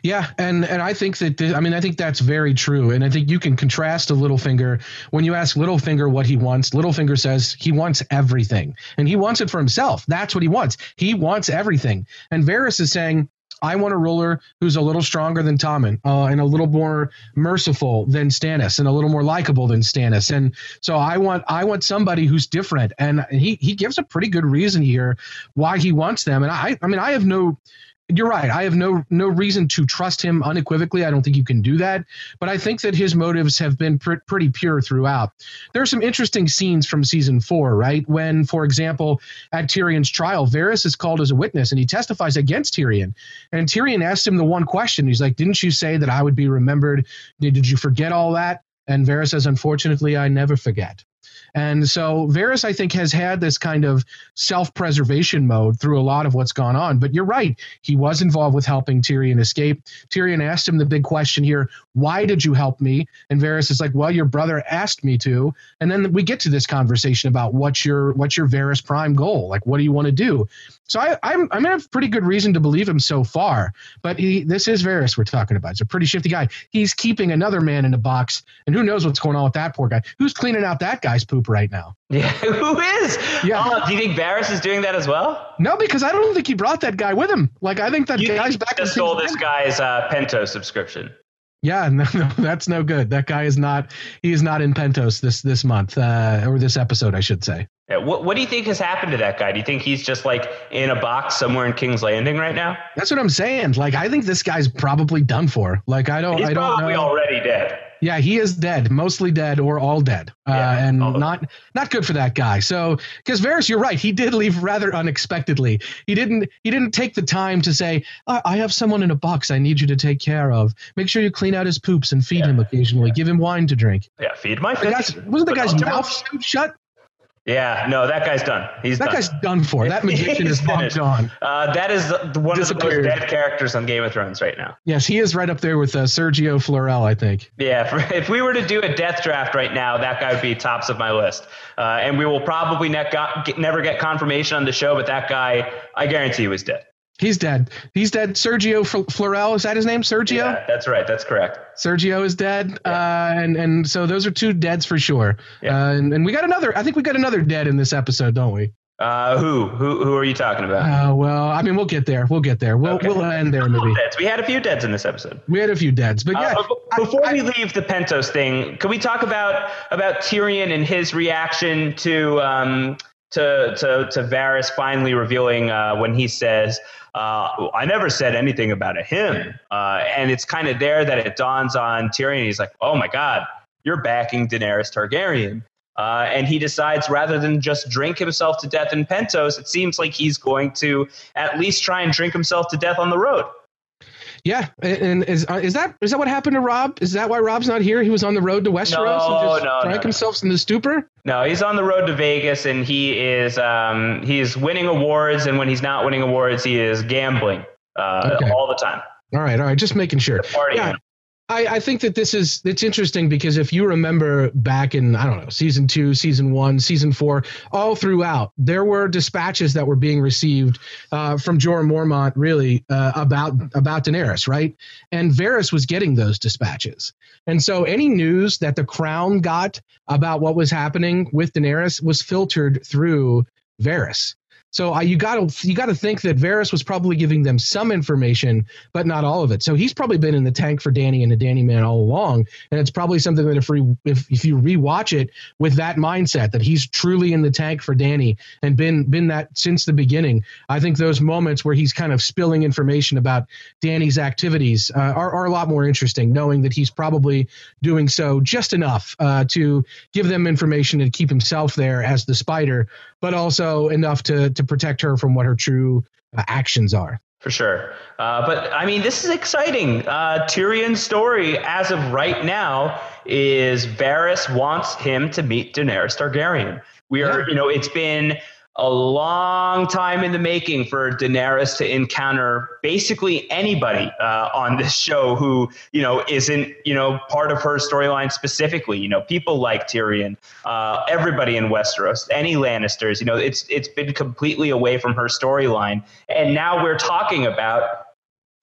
S2: Yeah, and and I think that I mean I think that's very true, and I think you can contrast a Littlefinger when you ask Littlefinger what he wants. Littlefinger says he wants everything, and he wants it for himself. That's what he wants. He wants everything, and Varys is saying. I want a ruler who's a little stronger than Tommen, uh, and a little more merciful than Stannis, and a little more likable than Stannis. And so I want I want somebody who's different. And he he gives a pretty good reason here why he wants them. And I I mean I have no you're right. I have no no reason to trust him unequivocally. I don't think you can do that, but I think that his motives have been pr- pretty pure throughout. There are some interesting scenes from season four, right? When, for example, at Tyrion's trial, Varys is called as a witness and he testifies against Tyrion. And Tyrion asks him the one question. He's like, "Didn't you say that I would be remembered? Did you forget all that?" And Varys says, "Unfortunately, I never forget." And so Varys, I think, has had this kind of self preservation mode through a lot of what's gone on. But you're right. He was involved with helping Tyrion escape. Tyrion asked him the big question here why did you help me? And Varys is like, well, your brother asked me to. And then we get to this conversation about what's your what's your Varys prime goal? Like, what do you want to do? So I, I'm I'm have pretty good reason to believe him so far. But he this is Varys we're talking about. He's a pretty shifty guy. He's keeping another man in a box, and who knows what's going on with that poor guy? Who's cleaning out that guy's poop right now?
S1: Yeah, who is? Yeah. Oh, do you think Varys is doing that as well?
S2: No, because I don't think he brought that guy with him. Like I think that
S1: you
S2: guy's
S1: think
S2: back.
S1: Just stole this guy's uh, Pentos subscription.
S2: Yeah, no, no, that's no good. That guy is not. He is not in Pentos this this month uh, or this episode, I should say.
S1: Yeah, what What do you think has happened to that guy? Do you think he's just like in a box somewhere in King's Landing right now?
S2: That's what I'm saying. Like I think this guy's probably done for. Like I don't.
S1: He's
S2: I don't
S1: probably
S2: know.
S1: already dead.
S2: Yeah, he is dead, mostly dead or all dead, uh,
S1: Yeah,
S2: and not not good for that guy. So, because Varys, you're right, he did leave rather unexpectedly. He didn't he didn't take the time to say, I, "I have someone in a box I need you to take care of. Make sure you clean out his poops and feed
S1: Yeah,
S2: him occasionally. Give him wine to drink."
S1: Yeah, feed my fish.
S2: wasn't the guy's mouth shut?
S1: Yeah, no, that guy's done. He's
S2: That
S1: done.
S2: guy's done for. That magician is
S1: finished.
S2: gone.
S1: Uh, that is one of the most dead characters on Game of Thrones right now.
S2: Yes, he is right up there with uh, Sergio Florel, I think.
S1: Yeah, if, if we were to do a death draft right now, that guy would be tops of my list. Uh, and we will probably ne- got, get, never get confirmation on the show, but that guy, I guarantee, he was dead.
S2: He's dead. He's dead. Sergio Fl- Florel, is that his name? Sergio?
S1: Yeah, that's right. That's correct.
S2: Sergio is dead, uh, and and so those are two deads for sure.
S1: Yeah.
S2: Uh, and, and we got another. I think we got another dead in this episode, don't we?
S1: Uh, who? Who? Who are you talking about?
S2: Uh, well, I mean, we'll get there. We'll get there. We'll okay. we'll end there maybe.
S1: We had a few deads in this episode.
S2: We had a few deads, but yeah.
S1: Uh, before I, we I, leave the Pentos thing, can we talk about about Tyrion and his reaction to um to to to Varys finally revealing uh, when he says. Uh, I never said anything about a him. Uh, and it's kind of there that it dawns on Tyrion. He's like, oh my God, you're backing Daenerys Targaryen. Uh, and he decides rather than just drink himself to death in Pentos, it seems like he's going to at least try and drink himself to death on the road.
S2: Yeah, and is uh, is that is that what happened to Rob? Is that why Rob's not here? He was on the road to Westeros no, and just no, drank no, himself in the stupor.
S1: No, he's on the road to Vegas, and he is um, he's winning awards. And when he's not winning awards, he is gambling uh, okay. all the time.
S2: All right, all right, just making sure. Yeah, I, I, think that this is it's interesting because if you remember back in I don't know season two, season one, season four, all throughout there were dispatches that were being received uh, from Jorah Mormont really uh, about about Daenerys, right? And Varys was getting those dispatches, and so any news that the Crown got about what was happening with Daenerys was filtered through Varys. So uh, you got to you got to think that Varys was probably giving them some information, but not all of it. So he's probably been in the tank for Dany and the Dany man all along, and it's probably something that if we, if if you rewatch it with that mindset that he's truly in the tank for Dany and been been that since the beginning, I think those moments where he's kind of spilling information about Dany's activities uh, are are a lot more interesting, knowing that he's probably doing so just enough uh, to give them information and keep himself there as the spider, but also enough to to protect her from what her true uh, actions are.
S1: For sure. Uh, but I mean, this is exciting. Uh, Tyrion's story, as of right now, is Varys wants him to meet Daenerys Targaryen. We are, you know, it's been a long time in the making for Daenerys to encounter basically anybody uh, on this show who you know isn't you know part of her storyline specifically. You know, people like Tyrion, uh, everybody in Westeros, any Lannisters. You know, it's it's been completely away from her storyline, and now we're talking about.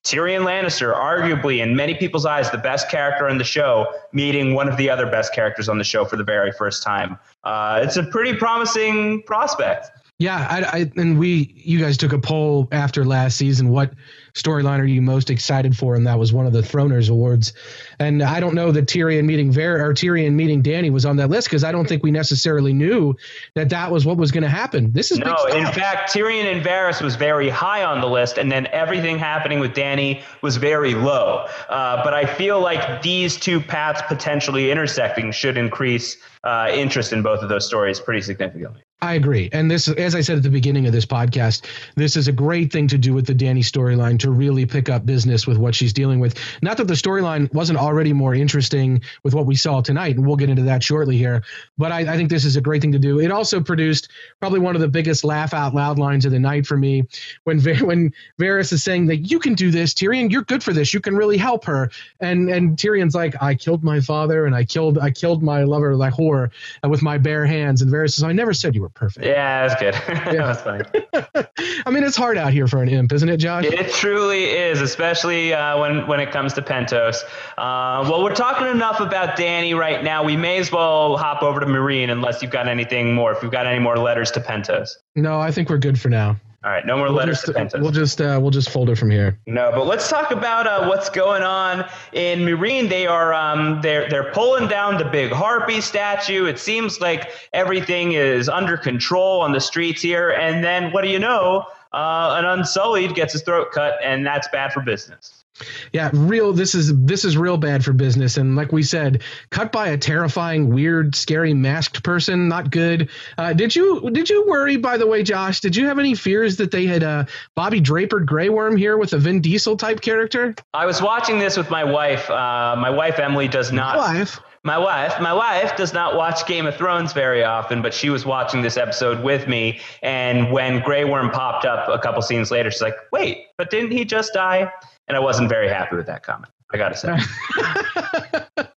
S1: Tyrion Lannister, arguably in many people's eyes, the best character on the show, meeting one of the other best characters on the show for the very first time. Uh, it's a pretty promising prospect.
S2: Yeah, I, I, and we, you guys took a poll after last season. What storyline are you most excited for? And that was one of the Throners Awards. And I don't know that Tyrion meeting Ver or Tyrion meeting Dany was on that list because I don't think we necessarily knew that that was what was going to happen. This is
S1: no. In fact, Tyrion and Varys was very high on the list, and then everything happening with Dany was very low. Uh, but I feel like these two paths potentially intersecting should increase uh, interest in both of those stories pretty significantly.
S2: I agree. And this, as I said at the beginning of this podcast, this is a great thing to do with the Dany storyline to really pick up business with what she's dealing with. Not that the storyline wasn't already more interesting with what we saw tonight, and we'll get into that shortly here, but I, I think this is a great thing to do. It also produced probably one of the biggest laugh out loud lines of the night for me when when Varys is saying that you can do this, Tyrion, you're good for this, you can really help her, and and Tyrion's like, I killed my father and I killed I killed my lover like whore with my bare hands, and Varys says, I never said you were perfect.
S1: Yeah, that's good. yeah. that's funny.
S2: I mean, it's hard out here for an imp, isn't it, Josh?
S1: It truly is, especially uh, when when it comes to Pentos. Uh, well, we're talking enough about Dany right now. We may as well hop over to Meereen, unless you've got anything more. If you've got any more letters to Pentos.
S2: No, I think we're good for now.
S1: All right, no more we'll letters
S2: just, to We'll just uh, we'll just fold it from here.
S1: No, but let's talk about uh, what's going on in Meereen. They are um, they're they're pulling down the big harpy statue. It seems like everything is under control on the streets here, and then what do you know? Uh, an Unsullied gets his throat cut, and that's bad for business.
S2: Yeah, real. This is this is real bad for business, and like we said, cut by a terrifying, weird, scary, masked person. Not good. Uh, did you did you worry? By the way, Josh, did you have any fears that they had uh, Bobby Draper Grey Worm here with a Vin Diesel type character?
S1: I was watching this with my wife. Uh, my wife Emily does not.
S2: My wife.
S1: My wife, my wife does not watch Game of Thrones very often, but she was watching this episode with me. And when Grey Worm popped up a couple scenes later, she's like, "Wait, but didn't he just die?" And I wasn't very happy with that comment. I got to say.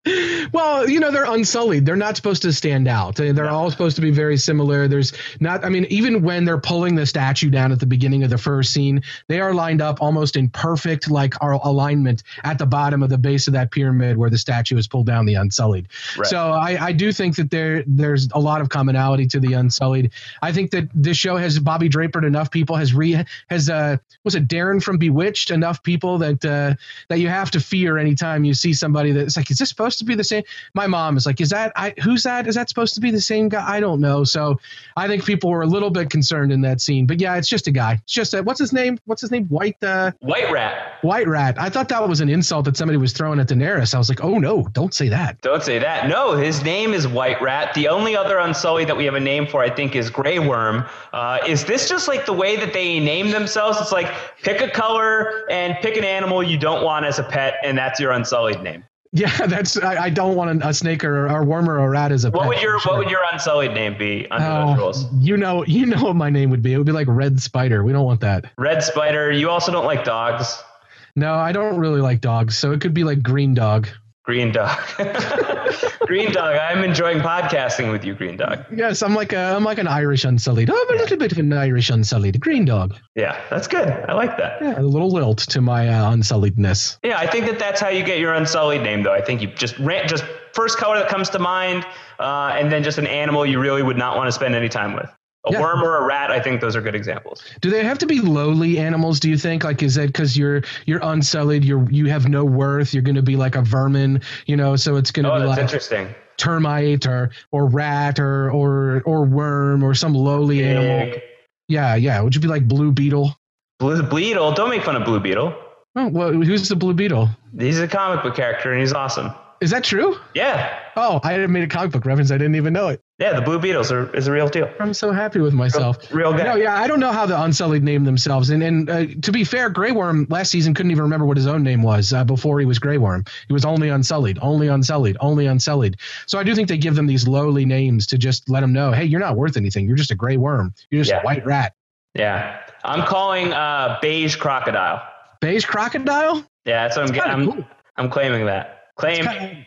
S2: Well, you know, they're unsullied. They're not supposed to stand out. They're no. all supposed to be very similar. There's not, I mean, even when they're pulling the statue down at the beginning of the first scene, they are lined up almost in perfect, like, our alignment at the bottom of the base of that pyramid where the statue is pulled down the unsullied. Right. So I, I do think that there there's a lot of commonality to the unsullied. I think that this show has Bobby Draper enough people, has re, has, uh, was it Darrin from Bewitched enough people that, uh, that you have to fear anytime you see somebody that's like, is this supposed to be the same? My mom is like, is that I who's that? Is that supposed to be the same guy? I don't know. So I think people were a little bit concerned in that scene. But yeah, it's just a guy. It's just a what's his name? What's his name? White uh,
S1: White Rat.
S2: White Rat. I thought that was an insult that somebody was throwing at Daenerys. I was like, oh no, don't say that.
S1: Don't say that. No, his name is White Rat. The only other Unsullied that we have a name for, I think, is Grey Worm. Uh, is this just like the way that they name themselves? It's like pick a color and pick an animal you don't want as a pet, and that's your Unsullied name.
S2: Yeah, that's. I, I don't want a, a snake or, or a worm or a rat as a.
S1: What
S2: pet,
S1: would your sure. What would your unsullied name be under oh, those rules?
S2: You know, you know what my name would be. It would be like Red Spider. We don't want that.
S1: Red Spider. You also don't like dogs.
S2: No, I don't really like dogs, so it could be like Green Dog.
S1: Green Dog. Green Dog. I'm enjoying podcasting with you, Green Dog.
S2: Yes, I'm like a, I'm like an Irish Unsullied. I'm a yeah. little bit of an Irish Unsullied. Green Dog.
S1: Yeah, that's good. I like that.
S2: Yeah, a little lilt to my uh, Unsulliedness.
S1: Yeah, I think that that's how you get your Unsullied name, though. I think you just ran, just first color that comes to mind, uh, and then just an animal you really would not want to spend any time with a yeah. worm or a rat i think those are good examples.
S2: Do they have to be lowly animals do you think? Like is it because you're you're unsullied you're you have no worth you're going to be like a vermin you know so it's going to
S1: oh,
S2: be like
S1: interesting.
S2: termite or or rat or or or worm or some lowly Pig. animal? yeah yeah. Would you be like blue beetle?
S1: Blue beetle don't make fun of blue beetle.
S2: Oh well who's the blue beetle?
S1: He's a comic book character and he's awesome
S2: is that true?
S1: Yeah.
S2: Oh, I made a comic book reference. I didn't even know it.
S1: Yeah, the Blue Beetles are, is a real deal.
S2: I'm so happy with myself.
S1: Real, real guy.
S2: No, yeah, I don't know how the Unsullied named themselves. And and uh, to be fair, Grey Worm last season couldn't even remember what his own name was uh, before he was Grey Worm. He was only Unsullied, only Unsullied, only Unsullied. So I do think they give them these lowly names to just let them know, hey, you're not worth anything. You're just a Grey Worm. You're just yeah. a white rat.
S1: Yeah, I'm calling uh, beige crocodile.
S2: Beige crocodile.
S1: Yeah, that's what that's I'm. getting. I'm, cool. I'm claiming that. Claim.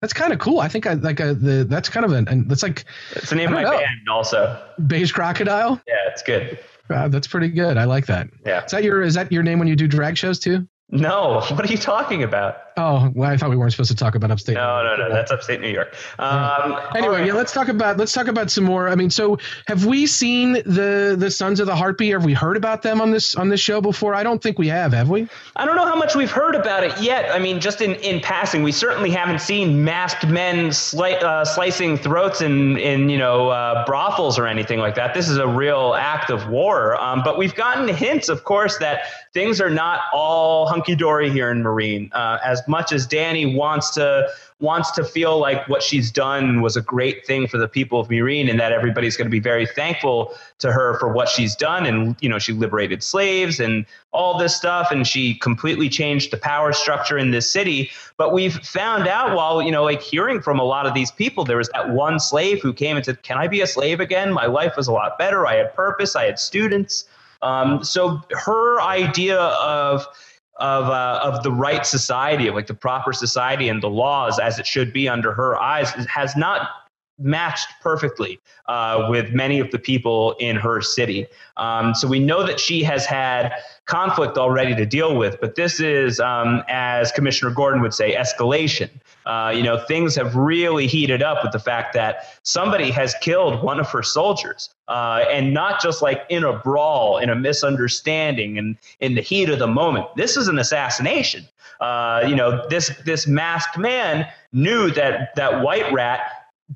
S2: That's kind of cool. I think I like a, the that's kind of an and that's like
S1: it's the name of my know. band also.
S2: Beige Crocodile.
S1: Yeah, it's good.
S2: Wow, that's pretty good. I like that.
S1: Yeah.
S2: Is that your is that your name when you do drag shows too?
S1: No, what are you talking about?
S2: Oh, well, I thought we weren't supposed to talk about upstate.
S1: No, no, no, that's upstate New York.
S2: Um. Anyway, right. yeah, let's talk about let's talk about some more. I mean, so have we seen the the Sons of the Harpy? Or have we heard about them on this on this show before? I don't think we have. Have we?
S1: I don't know how much we've heard about it yet. I mean, just in, in passing, we certainly haven't seen masked men sli- uh, slicing throats in in you know uh, brothels or anything like that. This is a real act of war. Um, but we've gotten hints, of course, that things are not all hunky dory here in Meereen, Uh, as much as Dany wants to wants to feel like what she's done was a great thing for the people of Meereen, and that everybody's going to be very thankful to her for what she's done. And you know, she liberated slaves and all this stuff, and she completely changed the power structure in this city. But we've found out while you know, like hearing from a lot of these people, there was that one slave who came and said, "Can I be a slave again? My life was a lot better. I had purpose. I had students." Um, so her idea of of uh, of the right society, of like the proper society and the laws as it should be under her eyes, has not matched perfectly uh, with many of the people in her city. Um, so we know that she has had conflict already to deal with, but this is, um, as Commissioner Gordon would say, escalation. Uh, you know, things have really heated up with the fact that somebody has killed one of her soldiers, uh, and not just like in a brawl, in a misunderstanding, and in the heat of the moment. This is an assassination. Uh, you know, this this masked man knew that that white rat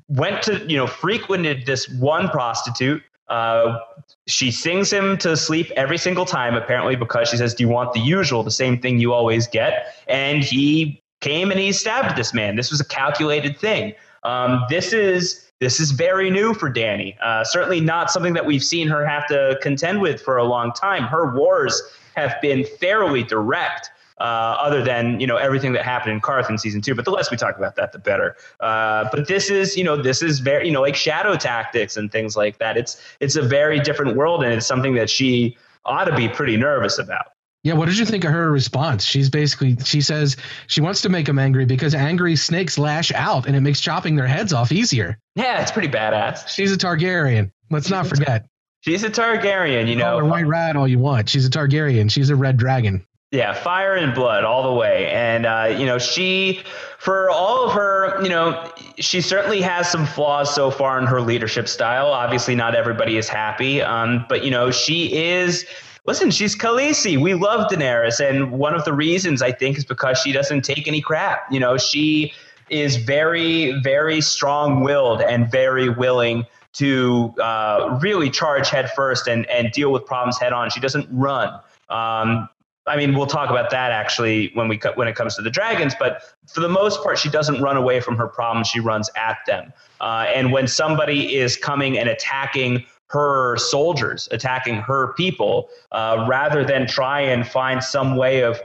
S1: went to you know frequented this one prostitute uh, she sings him to sleep every single time apparently because she says do you want the usual the same thing you always get and he came and he stabbed this man this was a calculated thing um, this is this is very new for Dany. Uh, certainly not something that we've seen her have to contend with for a long time. Her wars have been fairly direct uh, other than you know everything that happened in Qarth in season two. But the less we talk about that, the better. Uh, but this is you know this is very you know like shadow tactics and things like that. It's it's a very different world, and it's something that she ought to be pretty nervous about.
S2: Yeah, what did you think of her response? She's basically she says she wants to make him angry because angry snakes lash out and it makes chopping their heads off easier.
S1: Yeah, it's pretty badass.
S2: She's a Targaryen. Let's not forget.
S1: She's a Targaryen, you know.
S2: Call her white rat all you want. She's a Targaryen. She's a red dragon.
S1: Yeah, fire and blood all the way. And, uh, you know, she, for all of her, you know, she certainly has some flaws so far in her leadership style. Obviously, not everybody is happy. Um, but, you know, she is. Listen, she's Khaleesi. We love Daenerys, and one of the reasons I think is because she doesn't take any crap. You know, she is very, very strong-willed and very willing to uh, really charge headfirst and and deal with problems head on. She doesn't run. Um, I mean, we'll talk about that actually when we when it comes to the dragons. But for the most part, she doesn't run away from her problems; she runs at them. Uh, and when somebody is coming and attacking her soldiers, attacking her people, uh, rather than try and find some way of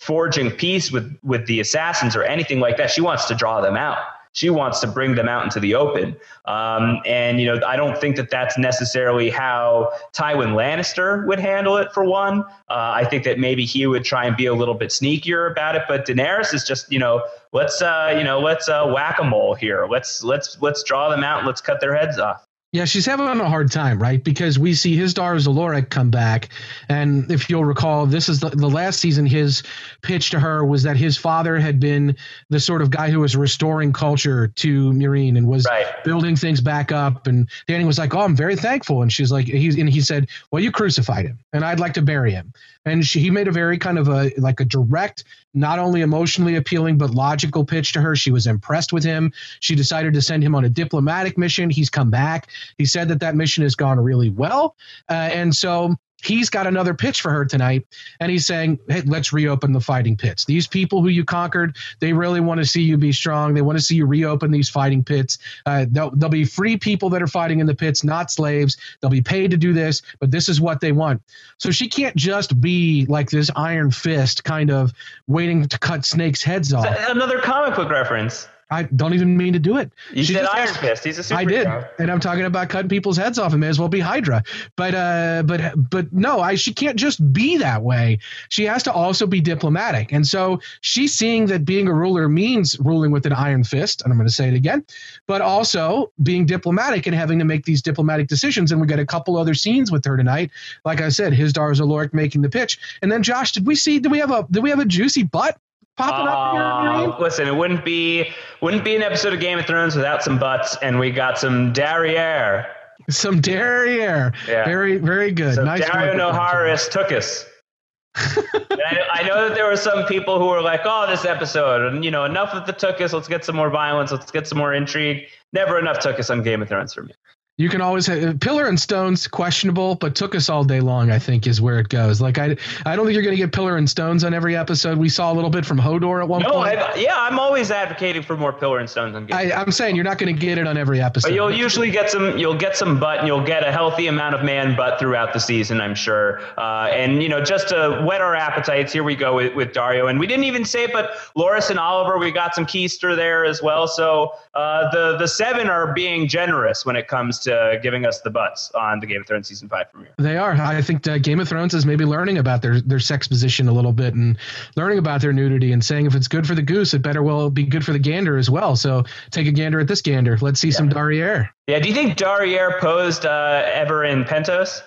S1: forging peace with with the assassins or anything like that, she wants to draw them out. She wants to bring them out into the open. Um, and, you know, I don't think that that's necessarily how Tywin Lannister would handle it, for one. Uh, I think that maybe he would try and be a little bit sneakier about it. But Daenerys is just, you know, let's, uh, you know, let's uh, whack a mole here. Let's, let's, let's draw them out let's cut their heads off.
S2: Yeah, she's having a hard time, right? Because we see Hizdahr zo Loraq come back, and if you'll recall, this is the, the, last season. His pitch to her was that his father had been the sort of guy who was restoring culture to Meereen and was right. building things back up. And Dany was like, "Oh, I'm very thankful," and she's like, "He's," and he said, "Well, you crucified him, and I'd like to bury him." And she, he made a very kind of a like a direct, not only emotionally appealing but logical pitch to her. She was impressed with him. She decided to send him on a diplomatic mission. He's come back. He said that that mission has gone really well, uh, and so he's got another pitch for her tonight and he's saying hey let's reopen the fighting pits. These people who you conquered they really want to see you be strong. They want to see you reopen these fighting pits. Uh, they'll, they'll be free people that are fighting in the pits not slaves. They'll be paid to do this but this is what they want. So she can't just be like this iron fist kind of waiting to cut snakes heads off.
S1: Another comic book reference
S2: I don't even mean to do it.
S1: You she said Iron Fist. He's a superhero. I did,
S2: and I'm talking about cutting people's heads off. It may as well be Hydra. But uh, but but no, I she can't just be that way. She has to also be diplomatic, and so she's seeing that being a ruler means ruling with an iron fist. And I'm going to say it again, but also being diplomatic and having to make these diplomatic decisions. And we got a couple other scenes with her tonight. Like I said, Hizdahr zo Loraq making the pitch, and then Josh, did we see? Did we have a? Did we have a juicy butt popping uh, up here?
S1: Listen, it wouldn't be wouldn't be an episode of Game of Thrones without some butts, and we got some derriere.
S2: Some derriere. Yeah. Very, very good.
S1: So
S2: nice.
S1: Daario Naharis tuchus. I, I, know that there were some people who were like, "Oh, this episode, and you know, enough of the tuchus. Let's get some more violence. Let's get some more intrigue." Never enough tuchus on Game of Thrones for me.
S2: You can always have, Pillar and Stones questionable, but tuchus all day long. I think is where it goes. Like I, I don't think you're going to get Pillar and Stones on every episode. We saw a little bit from Hodor at one no, point.
S1: No, yeah, I'm always advocating for more Pillar and Stones on.
S2: I, am saying you're not going to get it on every episode.
S1: But you'll usually get some. You'll get some butt, and you'll get a healthy amount of man butt throughout the season. I'm sure. Uh, and you know, just to whet our appetites, here we go with, with Daario. And we didn't even say it, but Loras and Oliver, we got some keister there as well. So uh, the the seven are being generous when it comes to giving us the butts on the Game of Thrones season five premiere.
S2: They are. I think uh, Game of Thrones is maybe learning about their their sex position a little bit and learning about their nudity and saying if it's good for the goose, it better well be good for the gander as well. So take a gander at this gander. Let's see yeah. some derriere.
S1: Yeah. Do you think derriere posed uh, ever in Pentos?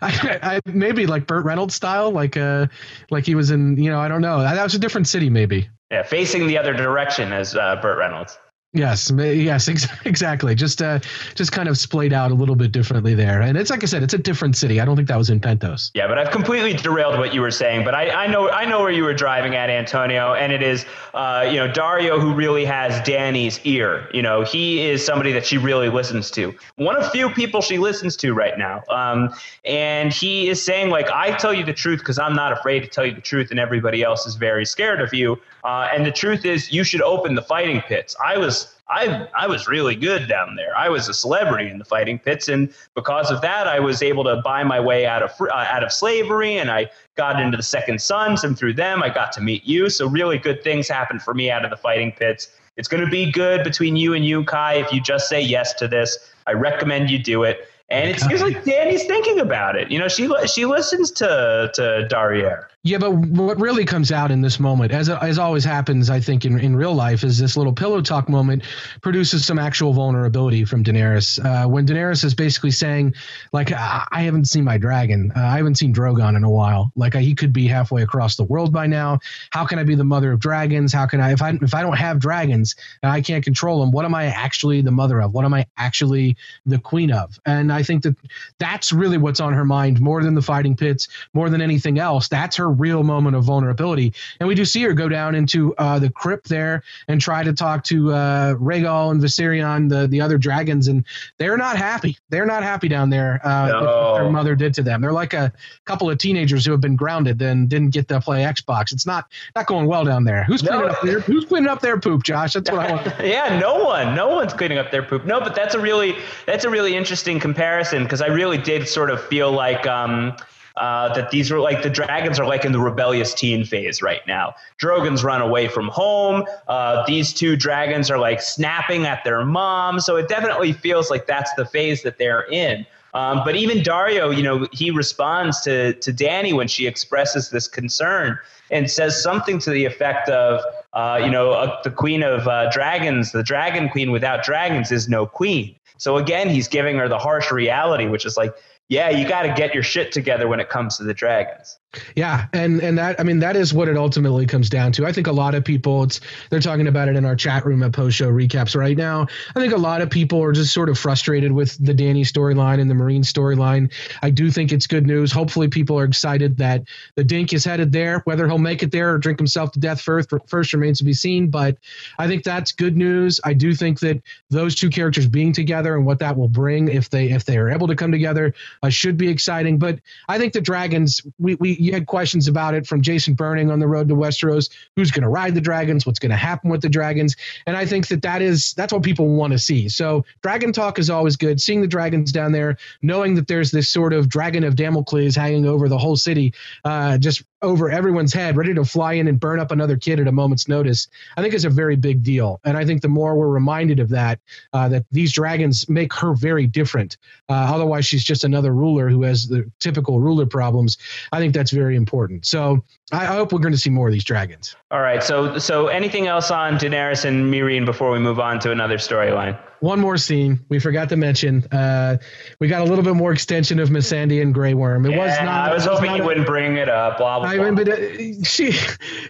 S2: I, I, maybe like Burt Reynolds style, like uh, like he was in, you know, I don't know. That was a different city, maybe.
S1: Yeah, facing the other direction as uh, Burt Reynolds.
S2: Yes, yes, exactly. Just uh, just kind of splayed out a little bit differently there, and it's like I said, it's a different city. I don't think that was in Pentos.
S1: Yeah, but I've completely derailed what you were saying. But I, I know I know where you were driving at, Antonio, and it is uh, you know Daario who really has Dany's ear. You know, he is somebody that she really listens to. One of few people she listens to right now, um, and he is saying like, I tell you the truth because I'm not afraid to tell you the truth, and everybody else is very scared of you. Uh, and the truth is, you should open the fighting pits. I was I I was really good down there. I was a celebrity in the fighting pits, and because of that, I was able to buy my way out of uh, out of slavery, and I got into the Second Sons, and through them, I got to meet you. So really good things happened for me out of the fighting pits. It's going to be good between you and you, Kai. If you just say yes to this, I recommend you do it. And it seems like Dany's thinking about it. You know, she she listens to to Derriere.
S2: Yeah, but what really comes out in this moment, as as always happens, I think in, in real life, is this little pillow talk moment produces some actual vulnerability from Daenerys. Uh, when Daenerys is basically saying, like, I haven't seen my dragon, uh, I haven't seen Drogon in a while. Like, he could be halfway across the world by now. How can I be the mother of dragons? How can I, if I if I don't have dragons and I can't control them, what am I actually the mother of? What am I actually the queen of? And I think that that's really what's on her mind more than the fighting pits, more than anything else. That's her real moment of vulnerability. And we do see her go down into uh, the crypt there and try to talk to uh, Rhaegal and Viserion, the, the other dragons, and they're not happy. They're not happy down there uh, no. what their mother did to them. They're like a couple of teenagers who have been grounded and didn't get to play Xbox. It's not not going well down there. Who's cleaning no. up their Who's cleaning up their poop, Josh? That's what I want.
S1: yeah, no one. No one's cleaning up their poop. No, but that's a really that's a really interesting comparison because I really did sort of feel like. Um, uh, that these are like the dragons are like in the rebellious teen phase right now. Drogon's run away from home. Uh, these two dragons are like snapping at their mom. So it definitely feels like that's the phase that they're in. Um, but even Daario, you know, he responds to to Dany when she expresses this concern and says something to the effect of, uh, you know, uh, the queen of uh, dragons, the dragon queen without dragons is no queen. So again, he's giving her the harsh reality, which is like, yeah, you got to get your shit together when it comes to the Dragons.
S2: Yeah, and and that I mean that is what it ultimately comes down to. I think a lot of people it's they're talking about it in our chat room at post show recaps right now. I think a lot of people are just sort of frustrated with the Dany storyline and the Meereen storyline. I do think it's good news. Hopefully people are excited that the Dink is headed there. Whether he'll make it there or drink himself to death first first remains to be seen, but I think that's good news. I do think that those two characters being together and what that will bring if they if they are able to come together uh, should be exciting. But I think the Dragons we we you had questions about it from Jason Burning on the road to Westeros. Who's going to ride the dragons? What's going to happen with the dragons? And I think that that is that's what people want to see. So dragon talk is always good. Seeing the dragons down there, knowing that there's this sort of dragon of Damocles hanging over the whole city, uh, just over everyone's head, ready to fly in and burn up another kid at a moment's notice, I think is a very big deal. And I think the more we're reminded of that, uh, that these dragons make her very different. Uh, otherwise, she's just another ruler who has the typical ruler problems. I think that's very important. So I, I hope we're going to see more of these dragons.
S1: All right. So, so anything else on Daenerys and Meereen before we move on to another storyline?
S2: one more scene we forgot to mention. Uh, we got a little bit more extension of Missandei and Grey Worm. It
S1: yeah,
S2: was
S1: not. I was, was hoping you a, wouldn't bring it up. Blah blah. I mean,
S2: but uh, she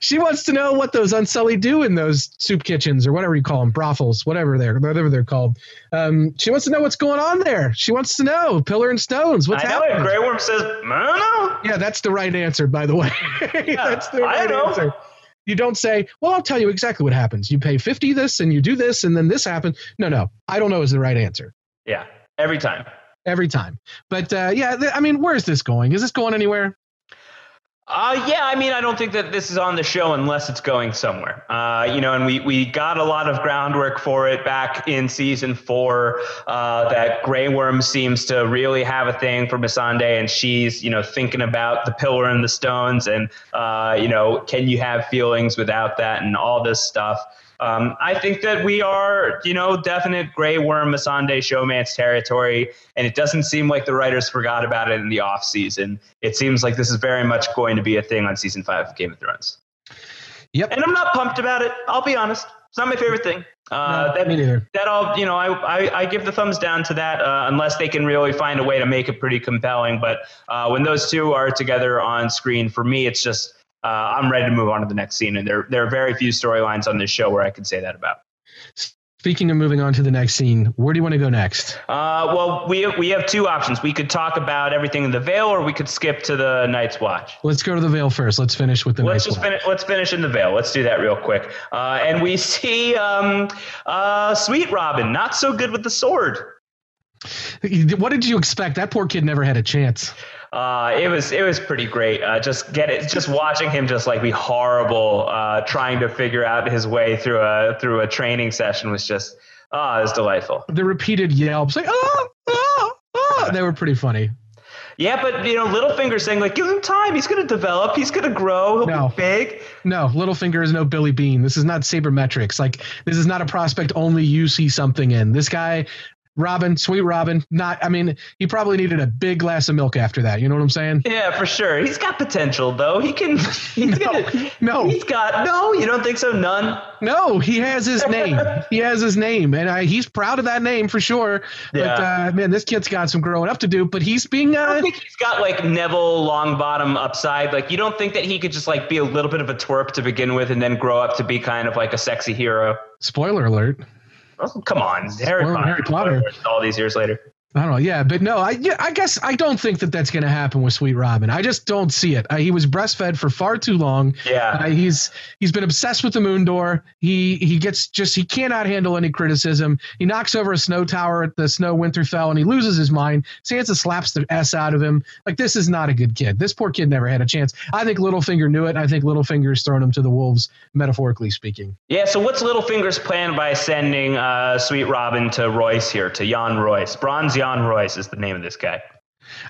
S2: she wants to know what those Unsullied do in those soup kitchens or whatever you call them, brothels, whatever they're whatever they're called. Um, she wants to know what's going on there. She wants to know Pillar and Stones. What's
S1: I
S2: know
S1: happening? Grey Worm says, "No,
S2: Yeah, that's the right answer, by the way. Yeah, that's the right answer. You don't say, well, I'll tell you exactly what happens. You pay 50 this and you do this and then this happens. No, no, I don't know is the right answer.
S1: Yeah, every time.
S2: Every time. But uh, yeah, th- I mean, where is this going? Is this going anywhere?
S1: Uh, yeah, I mean, I don't think that this is on the show unless it's going somewhere. Uh, you know, and we, we got a lot of groundwork for it back in season four. Uh, that Grey Worm seems to really have a thing for Missandei, and she's you know thinking about the pillar and the stones, and uh, you know, can you have feelings without that, and all this stuff. Um, I think that we are, you know, definite Grey Worm Missandei showmance territory, and it doesn't seem like the writers forgot about it in the off season. It seems like this is very much going to be a thing on season five of Game of Thrones.
S2: Yep.
S1: And I'm not pumped about it. I'll be honest. It's not my favorite thing.
S2: Uh, no, that, me neither.
S1: That all, you know, I, I, I give the thumbs down to that uh, unless they can really find a way to make it pretty compelling. But uh, when those two are together on screen, for me, it's just uh, I'm ready to move on to the next scene. And there, there are very few storylines on this show where I can say that about.
S2: Speaking of moving on to the next scene, where do you want to go next?
S1: Uh, well, we we have two options. We could talk about everything in the Vale, or we could skip to the Night's Watch.
S2: Let's go to the Vale first. Let's finish with the
S1: let's
S2: Night's just
S1: Watch. Finish, let's finish in the Vale. Let's do that real quick. Uh, and we see um, uh, Sweet Robin, not so good with the sword.
S2: What did you expect? That poor kid never had a chance
S1: uh, it was it was pretty great. Uh, just get it, just watching him just like be horrible, uh, trying to figure out his way through a through a training session was just ah, oh, it was delightful.
S2: The repeated yelps like oh, oh, oh, they were pretty funny.
S1: Yeah, but you know, Littlefinger saying like, give him time. He's going to develop. He's going to grow. He'll no. be big.
S2: No, Littlefinger is no Billy Beane. This is not sabermetrics. Like, this is not a prospect only you see something in. This guy Robin, sweet Robin. Not, I mean, he probably needed a big glass of milk after that. You know what I'm saying?
S1: Yeah, for sure. He's got potential, though. He can. He's
S2: no,
S1: gonna,
S2: no.
S1: He's got no. You don't think so? None.
S2: No, he has his name. he has his name, and I, he's proud of that name for sure. Yeah. But uh, man, this kid's got some growing up to do. But he's being. Uh, I
S1: don't think he's got like Neville Longbottom upside. Like you don't think that he could just like be a little bit of a twerp to begin with, and then grow up to be kind of like a sexy hero.
S2: Spoiler alert.
S1: Oh, come on, Harry Potter. Harry Potter. All these years later.
S2: I don't know. Yeah, but no, I yeah, I guess I don't think that that's going to happen with Sweet Robin. I just don't see it. Uh, he was breastfed for far too long.
S1: Yeah,
S2: uh, he's he's been obsessed with the moon door. He he gets just he cannot handle any criticism. He knocks over a snow tower at the Snow Winterfell and he loses his mind. Sansa slaps the s out of him. Like this is not a good kid. This poor kid never had a chance. I think Littlefinger knew it. I think Littlefinger's thrown him to the wolves, metaphorically speaking.
S1: Yeah. So what's Littlefinger's plan by sending uh, Sweet Robin to Royce here to Yohn Royce? Bronze Yohn Royce is the name of this guy?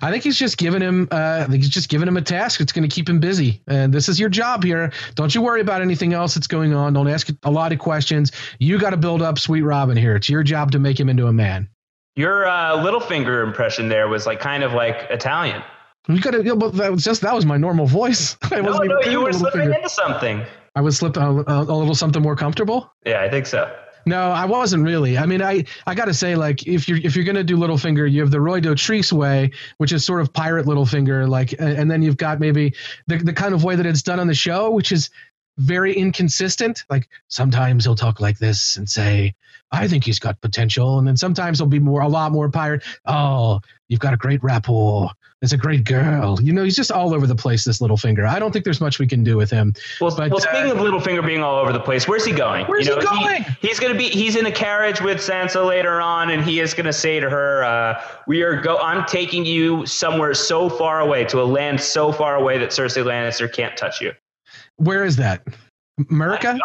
S2: I think he's just giving him. Uh, I think he's just giving him a task. It's going to keep him busy. And this is your job here. Don't you worry about anything else that's going on. Don't ask a lot of questions. You got to build up Sweet Robin here. It's your job to make him into a man.
S1: Your uh, Littlefinger impression there was like kind of like Italian.
S2: You could have, but that was just that was my normal voice.
S1: I no, no, you were slipping into something.
S2: I was slipping a, a, a little something more comfortable.
S1: Yeah, I think so.
S2: No, I wasn't really. I mean, I I got to say, like, if you're if you're gonna do Littlefinger, you have the Roy Dotrice way, which is sort of pirate Littlefinger, like, and then you've got maybe the the kind of way that it's done on the show, which is very inconsistent. Like sometimes he'll talk like this and say, "I think he's got potential," and then sometimes he'll be more a lot more pirate. Oh, you've got a great rapport is a great girl. You know, he's just all over the place, this Littlefinger. I don't think there's much we can do with him.
S1: Well, but, well speaking uh, of Littlefinger being all over the place, where's he going?
S2: Where's you know, he going?
S1: He, he's going to be, he's in a carriage with Sansa later on, and he is going to say to her, uh, we are go, I'm taking you somewhere so far away, to a land so far away that Cersei Lannister can't touch you.
S2: Where is that? America?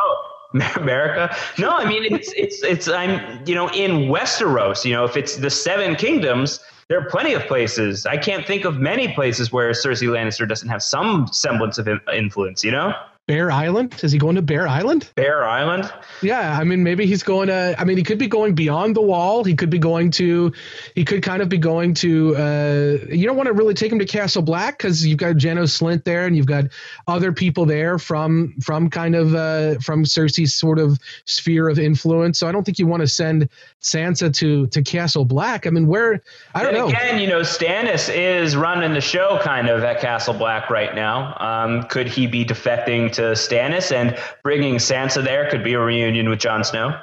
S1: America? No, I mean it's it's it's I'm you know in Westeros. You know if it's the Seven Kingdoms, there are plenty of places. I can't think of many places where Cersei Lannister doesn't have some semblance of influence. You know.
S2: Bear Island? Is he going to Bear Island?
S1: Bear Island?
S2: Yeah, I mean, maybe he's going to. I mean, he could be going beyond the wall. He could be going to. He could kind of be going to. Uh, you don't want to really take him to Castle Black because you've got Janos Slynt there, and you've got other people there from from kind of uh, from Cersei's sort of sphere of influence. So I don't think you want to send Sansa to to Castle Black. I mean, where? I don't
S1: and
S2: know.
S1: Again, you know, Stannis is running the show kind of at Castle Black right now. Um, could he be defecting? To Stannis, and bringing Sansa there could be a reunion with Jon Snow.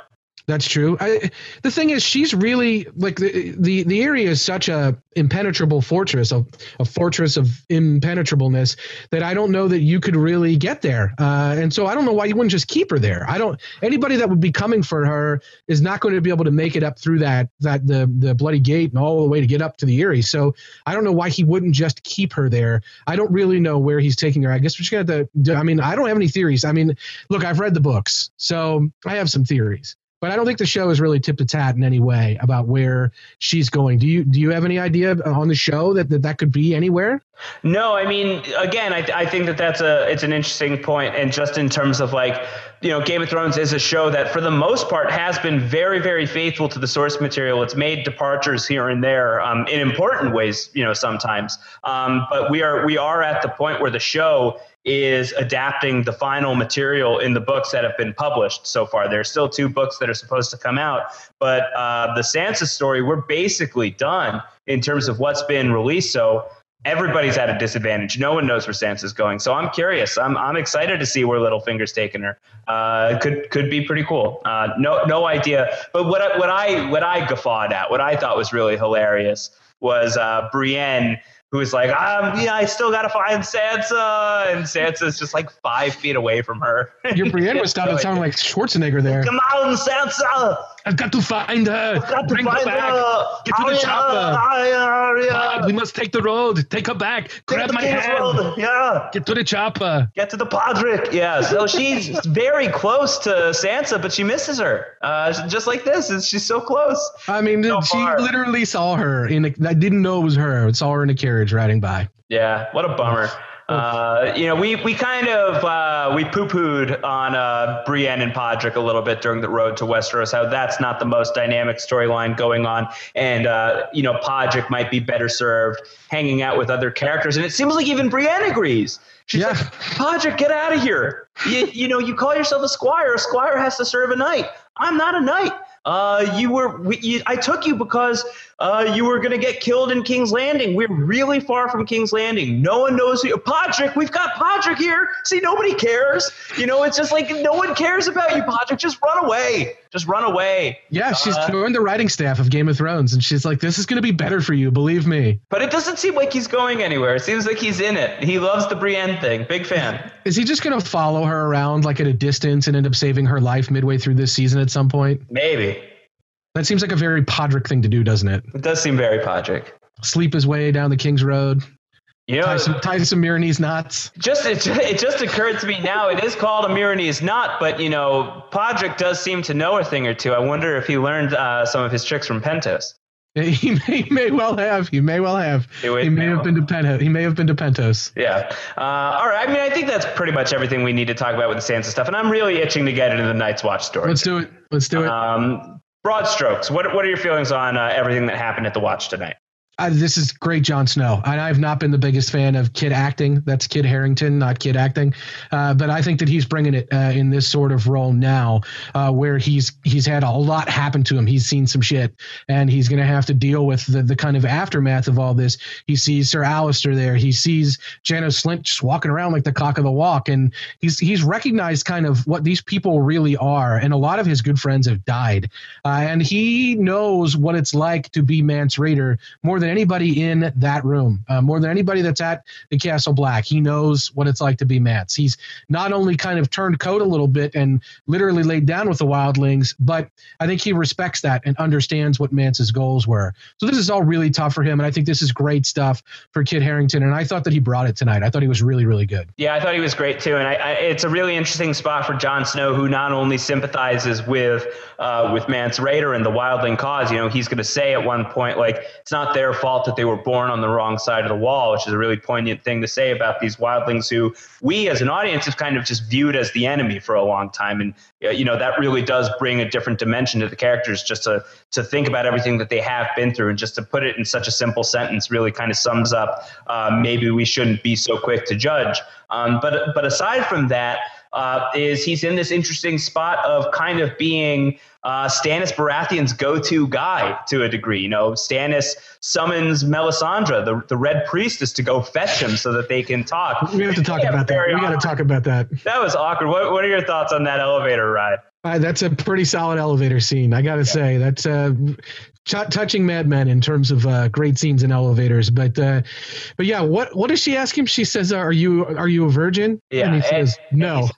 S2: That's true. I, the thing is, she's really like the, the the area is such a impenetrable fortress, a, a fortress of impenetrableness that I don't know that you could really get there. Uh, and so I don't know why you wouldn't just keep her there. I don't. Anybody that would be coming for her is not going to be able to make it up through that that the the bloody gate and all the way to get up to the Eyrie. So I don't know why he wouldn't just keep her there. I don't really know where he's taking her. I guess we're just gonna have to. I mean, I don't have any theories. I mean, look, I've read the books, so I have some theories but I don't think the show is really tipped a tat in any way about where she's going. Do you do you have any idea on the show that that, that could be anywhere?
S1: No, I mean, again, I, I think that that's a it's an interesting point, and just in terms of like, you know, Game of Thrones is a show that for the most part has been very very faithful to the source material. It's made departures here and there um, in important ways, you know, sometimes, um, but we are we are at the point where the show is adapting the final material in the books that have been published so far. There are still two books that are supposed to come out, but uh, the Sansa story, we're basically done in terms of what's been released. So everybody's at a disadvantage. No one knows where Sansa's going. So I'm curious. I'm, I'm excited to see where Littlefinger's taking her. Uh, could could be pretty cool. Uh, no no idea. But what I, what I what I guffawed at, what I thought was really hilarious was uh, Brienne who is like, um, yeah, I still gotta find Sansa, and Sansa's just like five feet away from her.
S2: Your Brienne was starting to sound like Schwarzenegger there.
S1: Come on, Sansa!
S2: I've got to find her.
S1: I've got to Bring find her back. Her.
S2: Get to the chopper. we must take the road. Take her back. Take Grab my hand. Road.
S1: Yeah.
S2: Get to the chopper.
S1: Get to the Podrick. Yeah. So she's very close to Sansa, but she misses her. Uh, just like this. She's so close.
S2: I mean, so she far. literally saw her in. A, I didn't know it was her. I saw her in a carriage riding by.
S1: Yeah. What a bummer. Uh, you know, we, we kind of uh, we poo pooed on uh, Brienne and Podrick a little bit during the road to Westeros. How that's not the most dynamic storyline going on, and uh, you know, Podrick might be better served hanging out with other characters. And it seems like even Brienne agrees. She's yeah. like, Podrick, get out of here. You, you know, you call yourself a squire. A squire has to serve a knight. I'm not a knight. Uh, you were, we, you, I took you because uh, you were going to get killed in King's Landing. We're really far from King's Landing. No one knows who. Podrick, we've got Podrick here. See, nobody cares. You know, it's just like no one cares about you, Podrick. Just run away. Just run away.
S2: Yeah, she's uh, joined the writing staff of Game of Thrones, and she's like, "This is going to be better for you, believe me."
S1: But it doesn't seem like he's going anywhere. It seems like he's in it. He loves the Brienne thing. Big fan.
S2: Is he just going to follow her around like at a distance and end up saving her life midway through this season at some point?
S1: Maybe.
S2: That seems like a very Podrick thing to do, doesn't it?
S1: It does seem very Podrick.
S2: Sleep his way down the King's Road. You know, tie some, tie some Myronese knots.
S1: Just it, it just occurred to me now. It is called a Myronese knot, but you know, Podrick does seem to know a thing or two. I wonder if he learned uh, some of his tricks from Pentos.
S2: He may, he may well have. He may well have. He, he may have been to Pentos. He may have been to Pentos.
S1: Yeah. Uh, all right. I mean, I think that's pretty much everything we need to talk about with the Sansa stuff, and I'm really itching to get into the Night's Watch story.
S2: Let's do it. Let's do it.
S1: Um, broad strokes. What what are your feelings on uh, everything that happened at the Watch tonight?
S2: Uh, this is great Jon Snow. And I've not been the biggest fan of kid acting. That's Kit Harington, not kid acting. Uh, but I think that he's bringing it uh, in this sort of role now, uh, where he's he's had a lot happen to him. He's seen some shit, and he's going to have to deal with the, the kind of aftermath of all this. He sees Sir Alliser there. He sees Janos Slynt just walking around like the cock of the walk, and he's he's recognized kind of what these people really are. And a lot of his good friends have died, uh, and he knows what it's like to be Mance Rayder more than anybody in that room, uh, more than anybody that's at the Castle Black. He knows what it's like to be Mance. He's not only kind of turned coat a little bit and literally laid down with the wildlings, but I think he respects that and understands what Mance's goals were. So this is all really tough for him, and I think this is great stuff for Kit Harington. And I thought that he brought it tonight. I thought he was really, really good.
S1: Yeah, I thought he was great too. And I, I, it's a really interesting spot for Jon Snow, who not only sympathizes with uh, with Mance Rayder and the wildling cause. You know, he's going to say at one point like it's not their fault that they were born on the wrong side of the wall, which is a really poignant thing to say about these wildlings who we as an audience have kind of just viewed as the enemy for a long time. And, you know, that really does bring a different dimension to the characters just to, to think about everything that they have been through and just to put it in such a simple sentence really kind of sums up uh, maybe we shouldn't be so quick to judge. Um, but, but aside from that, uh, is he's in this interesting spot of kind of being uh, Stannis Baratheon's go-to guy to a degree. You know, Stannis summons Melisandre, the, the Red Priestess, to go fetch him so that they can talk.
S2: We have to talk yeah, about that. We got to talk about that.
S1: That was awkward. What, what are your thoughts on that elevator ride?
S2: Uh, that's a pretty solid elevator scene. I got to yeah. say that's uh, t- touching Mad Men in terms of uh, great scenes in elevators. But uh, but yeah, what what does she ask him? She says, "Are you are you a virgin?"
S1: Yeah,
S2: and he says,
S1: and,
S2: "No."
S1: And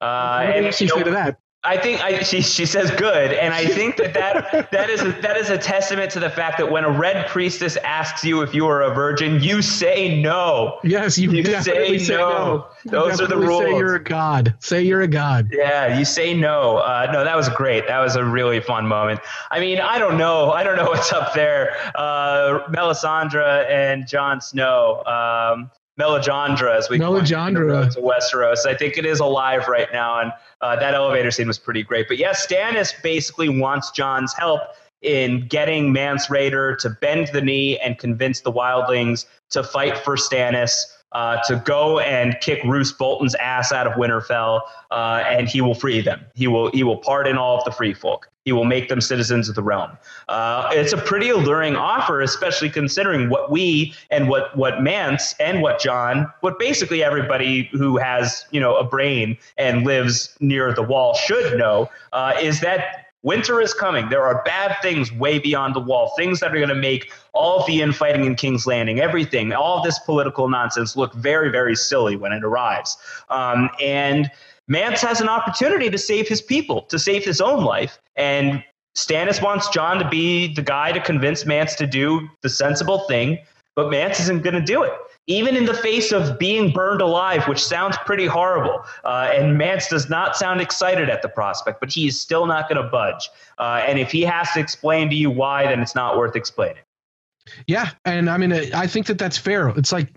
S2: no. Uh, what did she say know, to that?
S1: I think I, she she says good, and I think that that that is a, that is a testament to the fact that when a red priestess asks you if you are a virgin, you say no.
S2: Yes, you, you say, say, no. no. Those are the rules. Say you're a god. Say you're a god.
S1: Yeah, you say no. Uh, no, that was great. That was a really fun moment. I mean, I don't know. I don't know what's up there. Uh, Melisandre and Jon Snow. Um, Melisandre, as we
S2: Melisandre
S1: to Westeros. I think it is alive right now, and uh, that elevator scene was pretty great. But yes, Stannis basically wants Jon's help in getting Mance Rayder to bend the knee and convince the Wildlings to fight for Stannis uh, to go and kick Roose Bolton's ass out of Winterfell, uh, and he will free them. He will he will pardon all of the free folk. He will make them citizens of the realm. Uh, it's a pretty alluring offer, especially considering what we and what what Mance and what Jon, what basically everybody who has you know a brain and lives near the wall should know, uh, is that Winter is coming. There are bad things way beyond the wall, things that are going to make all the infighting in King's Landing, everything, all this political nonsense look very, very silly when it arrives. Um, and Mance has an opportunity to save his people, to save his own life. And Stannis wants Jon to be the guy to convince Mance to do the sensible thing, but Mance isn't going to do it even in the face of being burned alive, which sounds pretty horrible. Uh, and Mance does not sound excited at the prospect, but he is still not going to budge. Uh, and if he has to explain to you why, then it's not worth explaining.
S2: Yeah, and I mean, I think that that's fair. It's like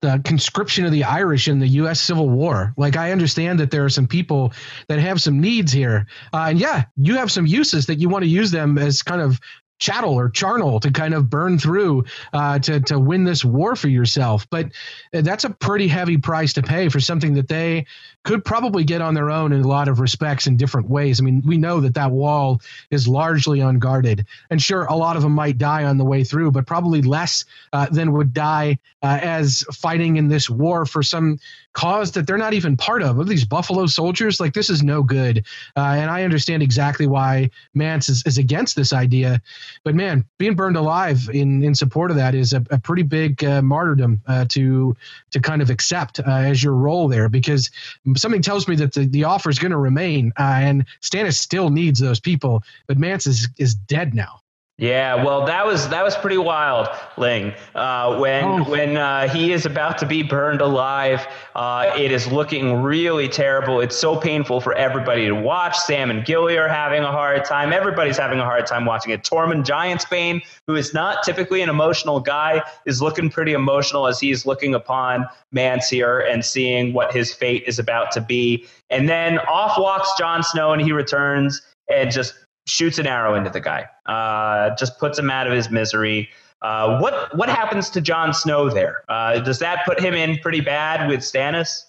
S2: the conscription of the Irish in the U.S. Civil War. Like, I understand that there are some people that have some needs here, uh, and yeah, you have some uses that you want to use them as kind of chattel or charnel to kind of burn through uh, to to win this war for yourself. But that's a pretty heavy price to pay for something that they could probably get on their own in a lot of respects in different ways. I mean, we know that that wall is largely unguarded, and sure, a lot of them might die on the way through, but probably less uh, than would die uh, as fighting in this war for some cause that they're not even part of. Of these Buffalo soldiers, like this is no good. Uh, and I understand exactly why Mance is, is against this idea. But man, being burned alive in in support of that is a, a pretty big uh, martyrdom uh, to to kind of accept uh, as your role there because something tells me that the, the offer is going to remain uh, and Stannis still needs those people, but Mance is is dead now.
S1: Yeah, well, that was that was pretty wild, Ling. Uh, when oh. when uh, he is about to be burned alive, uh, it is looking really terrible. It's so painful for everybody to watch. Sam and Gilly are having a hard time. Everybody's having a hard time watching it. Tormund Giantsbane, who is not typically an emotional guy, is looking pretty emotional as he's looking upon Mance here and seeing what his fate is about to be. And then off walks Jon Snow, and he returns and just shoots an arrow into the guy, uh, just puts him out of his misery. Uh, what what happens to Jon Snow there? Uh, does that put him in pretty bad with Stannis?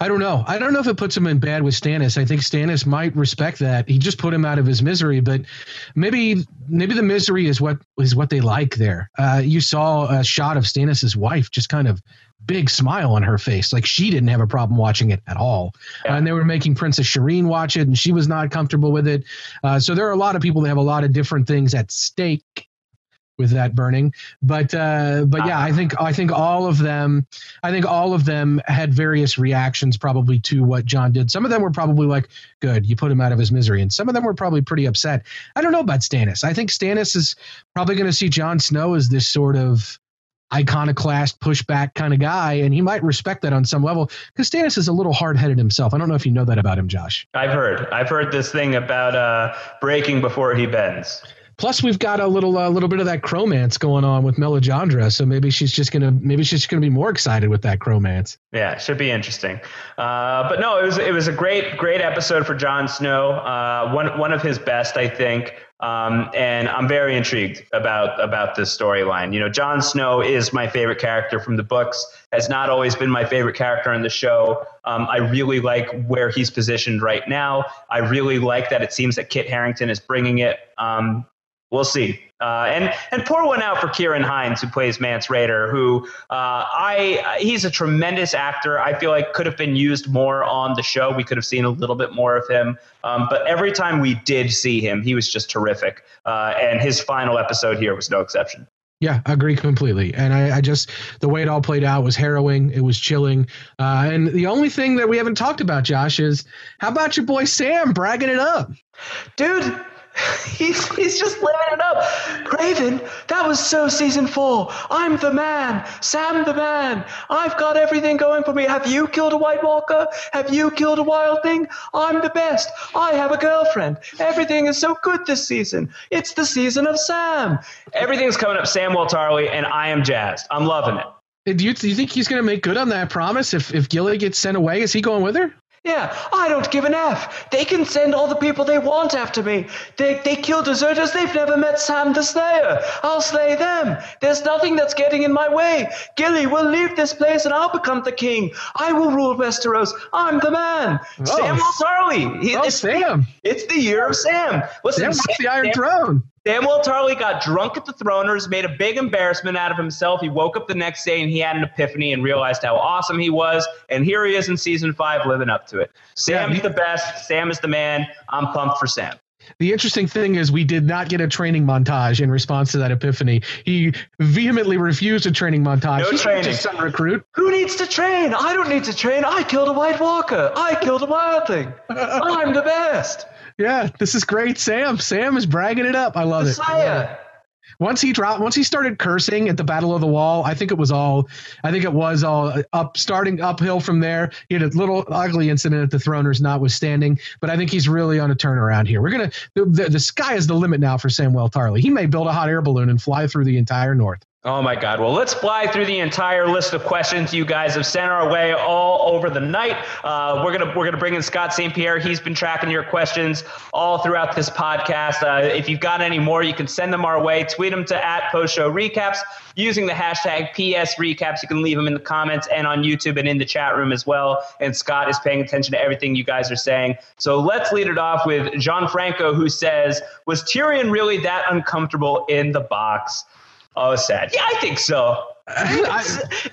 S2: I don't know. I don't know if it puts him in bad with Stannis. I think Stannis might respect that. He just put him out of his misery, but maybe maybe the misery is what is what they like there. Uh, you saw a shot of Stannis's wife just kind of big smile on her face. Like she didn't have a problem watching it at all. Yeah. and they were making Princess Shireen watch it, and she was not comfortable with it. Uh, so there are a lot of people that have a lot of different things at stake with that burning. But uh, but yeah, I think I think all of them, I think all of them had various reactions probably to what Jon did. Some of them were probably like, "Good, you put him out of his misery," and some of them were probably pretty upset. I don't know about Stannis. I think Stannis is probably going to see Jon Snow as this sort of iconoclast pushback kind of guy and he might respect that on some level because Stannis is a little hard-headed himself. I don't know if you know that about him, Josh.
S1: I've heard. I've heard this thing about uh, breaking before he bends.
S2: Plus, we've got a little a uh, little bit of that cromance going on with Melisandre, so maybe she's just gonna maybe she's just gonna be more excited with that cromance.
S1: Yeah, should be interesting. Uh, but no, it was it was a great great episode for Jon Snow. Uh, one one of his best, I think. Um, and I'm very intrigued about about this storyline. You know, Jon Snow is my favorite character from the books. Has not always been my favorite character in the show. Um, I really like where he's positioned right now. I really like that it seems that Kit Harington is bringing it. Um, we'll see. Uh, and and pour one out for Ciarán Hinds, who plays Mance Rayder, who uh, I he's a tremendous actor. I feel like could have been used more on the show. We could have seen a little bit more of him. Um, but every time we did see him, he was just terrific. Uh, and his final episode here was no exception.
S2: Yeah, I agree completely. And I, I, just the way it all played out was harrowing. It was chilling. Uh, and the only thing that we haven't talked about, Josh, is how about your boy Sam bragging it up,
S3: dude? he's, he's just living it up. Craven, that was so season four. I'm the man. Sam the man. I've got everything going for me. Have you killed a White Walker? Have you killed a wild thing? I'm the best. I have a girlfriend. Everything is so good this season. It's the season of Sam.
S1: Everything's coming up Samwell Tarly, and I am jazzed. I'm loving it.
S2: Do you, do you think he's going to make good on that promise? If if Gilly gets sent away, is he going with her?
S3: Yeah, I don't give an F. They can send all the people they want after me. They, they kill deserters. They've never met Sam the Slayer. I'll slay them. There's nothing that's getting in my way. Gilly will leave this place and I'll become the king. I will rule Westeros. I'm the man.
S1: Oh. Sam.
S2: He, oh, it's, Sam.
S1: It's the year of Sam.
S2: Listen, Sam wants the Iron Sam, Throne.
S1: Samwell Tarly got drunk at the Throners, made a big embarrassment out of himself. He woke up the next day and he had an epiphany and realized how awesome he was. And here he is in season five living up to it. Sam's yeah, the best. Sam is the man. I'm pumped for Sam.
S2: The interesting thing is, we did not get a training montage in response to that epiphany. He vehemently refused a training montage.
S1: No
S2: He's
S1: training.
S2: Just some recruit.
S3: Who needs to train? I don't need to train. I killed a White Walker. I killed a Wild Thing. I'm the best.
S2: Yeah, this is great. Sam. Sam is bragging it up. I love
S3: Messiah.
S2: it. Once he dropped, once he started cursing at the Battle of the Wall, I think it was all, I think it was all up, starting uphill from there. He had a little ugly incident at the Throners, notwithstanding, but I think he's really on a turnaround here. We're gonna, the, the, the sky is the limit now for Samwell Tarly. He may build a hot air balloon and fly through the entire North.
S1: Oh my God. Well, let's fly through the entire list of questions you guys have sent our way all over the night. Uh, we're gonna we're gonna bring in Scott St. Pierre. He's been tracking your questions all throughout this podcast. Uh, if you've got any more, you can send them our way. Tweet them to at Post Show Recaps using the hashtag PS Recaps. You can leave them in the comments and on YouTube and in the chat room as well. And Scott is paying attention to everything you guys are saying. So let's lead it off with John Franco, who says, "Was Tyrion really that uncomfortable in the box?" Oh, sad. Yeah, I think so. I,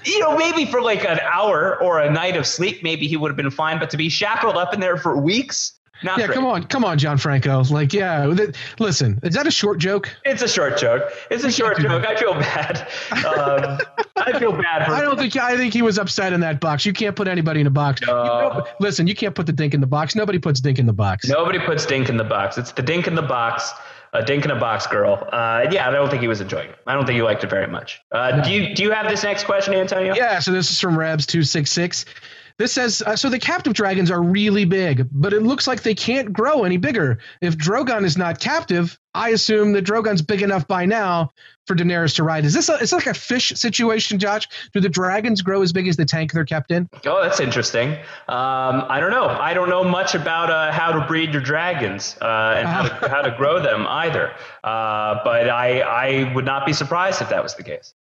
S1: you know, maybe for like an hour or a night of sleep, maybe he would have been fine. But to be shackled up in there for weeks, not
S2: yeah,
S1: great.
S2: come on, come on, John Franco. Like, yeah, th- listen, is that a short joke?
S1: It's a short joke. It's a short joke. I feel bad. Um, I feel bad. For
S2: I don't think. I think he was upset in that box. You can't put anybody in a box.
S1: No.
S2: You know, listen, you can't put the dink in the box. Nobody puts dink in the box.
S1: Nobody puts dink in the box. It's the dink in the box a dink in a box girl. Uh, yeah, I don't think he was enjoying it. I don't think he liked it very much. Uh. Do you do you have this next question, Antonio?
S2: Yeah. So this is from Rebs two six six. This says uh, so the captive dragons are really big, but it looks like they can't grow any bigger. If Drogon is not captive, I assume that Drogon's big enough by now for Daenerys to ride. Is this a, is like a fish situation, Josh? Do the dragons grow as big as the tank they're kept in?
S1: Oh, that's interesting. Um, I don't know. I don't know much about uh, how to breed your dragons uh, and how to, how to grow them either. Uh, but I I would not be surprised if that was the case.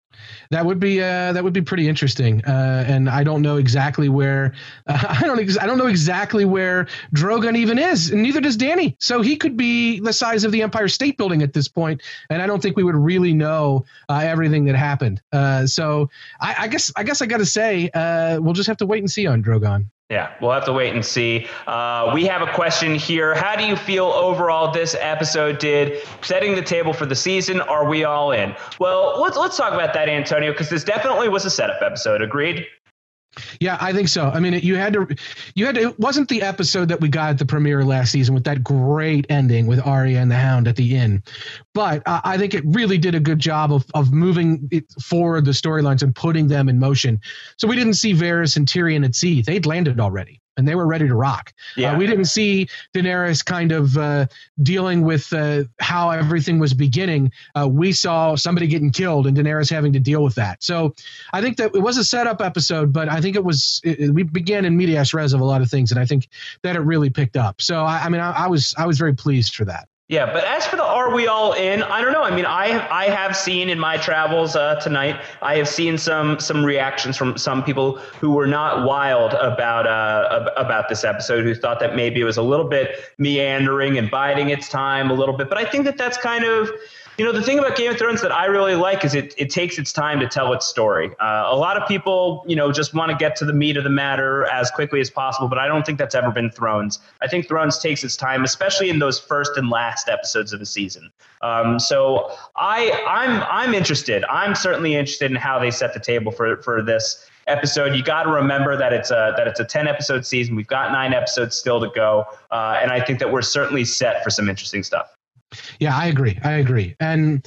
S2: That would be uh, that would be pretty interesting, uh, and I don't know exactly where uh, I don't ex- I don't know exactly where Drogon even is, and neither does Dany. So he could be the size of the Empire State Building at this point, and I don't think we would really know uh, everything that happened. Uh, so I, I, guess I guess I got to say uh, we'll just have to wait and see on Drogon.
S1: Yeah, we'll have to wait and see. Uh, we have a question here. How do you feel overall this episode did, setting the table for the season? Are we all in? Well, let's let's talk about that, Antonio, because this definitely was a setup episode. Agreed.
S2: Yeah, I think so. I mean, you had to, you had to. It wasn't the episode that we got at the premiere last season with that great ending with Arya and the Hound at the inn, but uh, I think it really did a good job of of moving forward the storylines and putting them in motion. So we didn't see Varys and Tyrion at sea; they'd landed already and they were ready to rock. Uh, yeah. Uh, we didn't see Daenerys kind of uh, dealing with uh, how everything was beginning. Uh, we saw somebody getting killed and Daenerys having to deal with that. So I think that it was a setup episode, but I think it was it, we began in medias res of a lot of things, and I think that it really picked up. So I, I mean, I, I was I was very pleased for that.
S1: Yeah, but as for the are we all in? I don't know. I mean, I I have seen in my travels uh, tonight, I have seen some some reactions from some people who were not wild about uh, about this episode, who thought that maybe it was a little bit meandering and biding its time a little bit. But I think that that's kind of you know, the thing about Game of Thrones that I really like is it, it takes its time to tell its story. Uh, a lot of people, you know, just want to get to the meat of the matter as quickly as possible, but I don't think that's ever been Thrones. I think Thrones takes its time, especially in those first and last episodes of the season. Um, so I, I'm, I'm interested. I'm certainly interested in how they set the table for, for this episode. You got to remember that it's a that it's a ten episode season. We've got nine episodes still to go, uh, and I think that we're certainly set for some interesting stuff.
S2: Yeah, I agree. I agree. And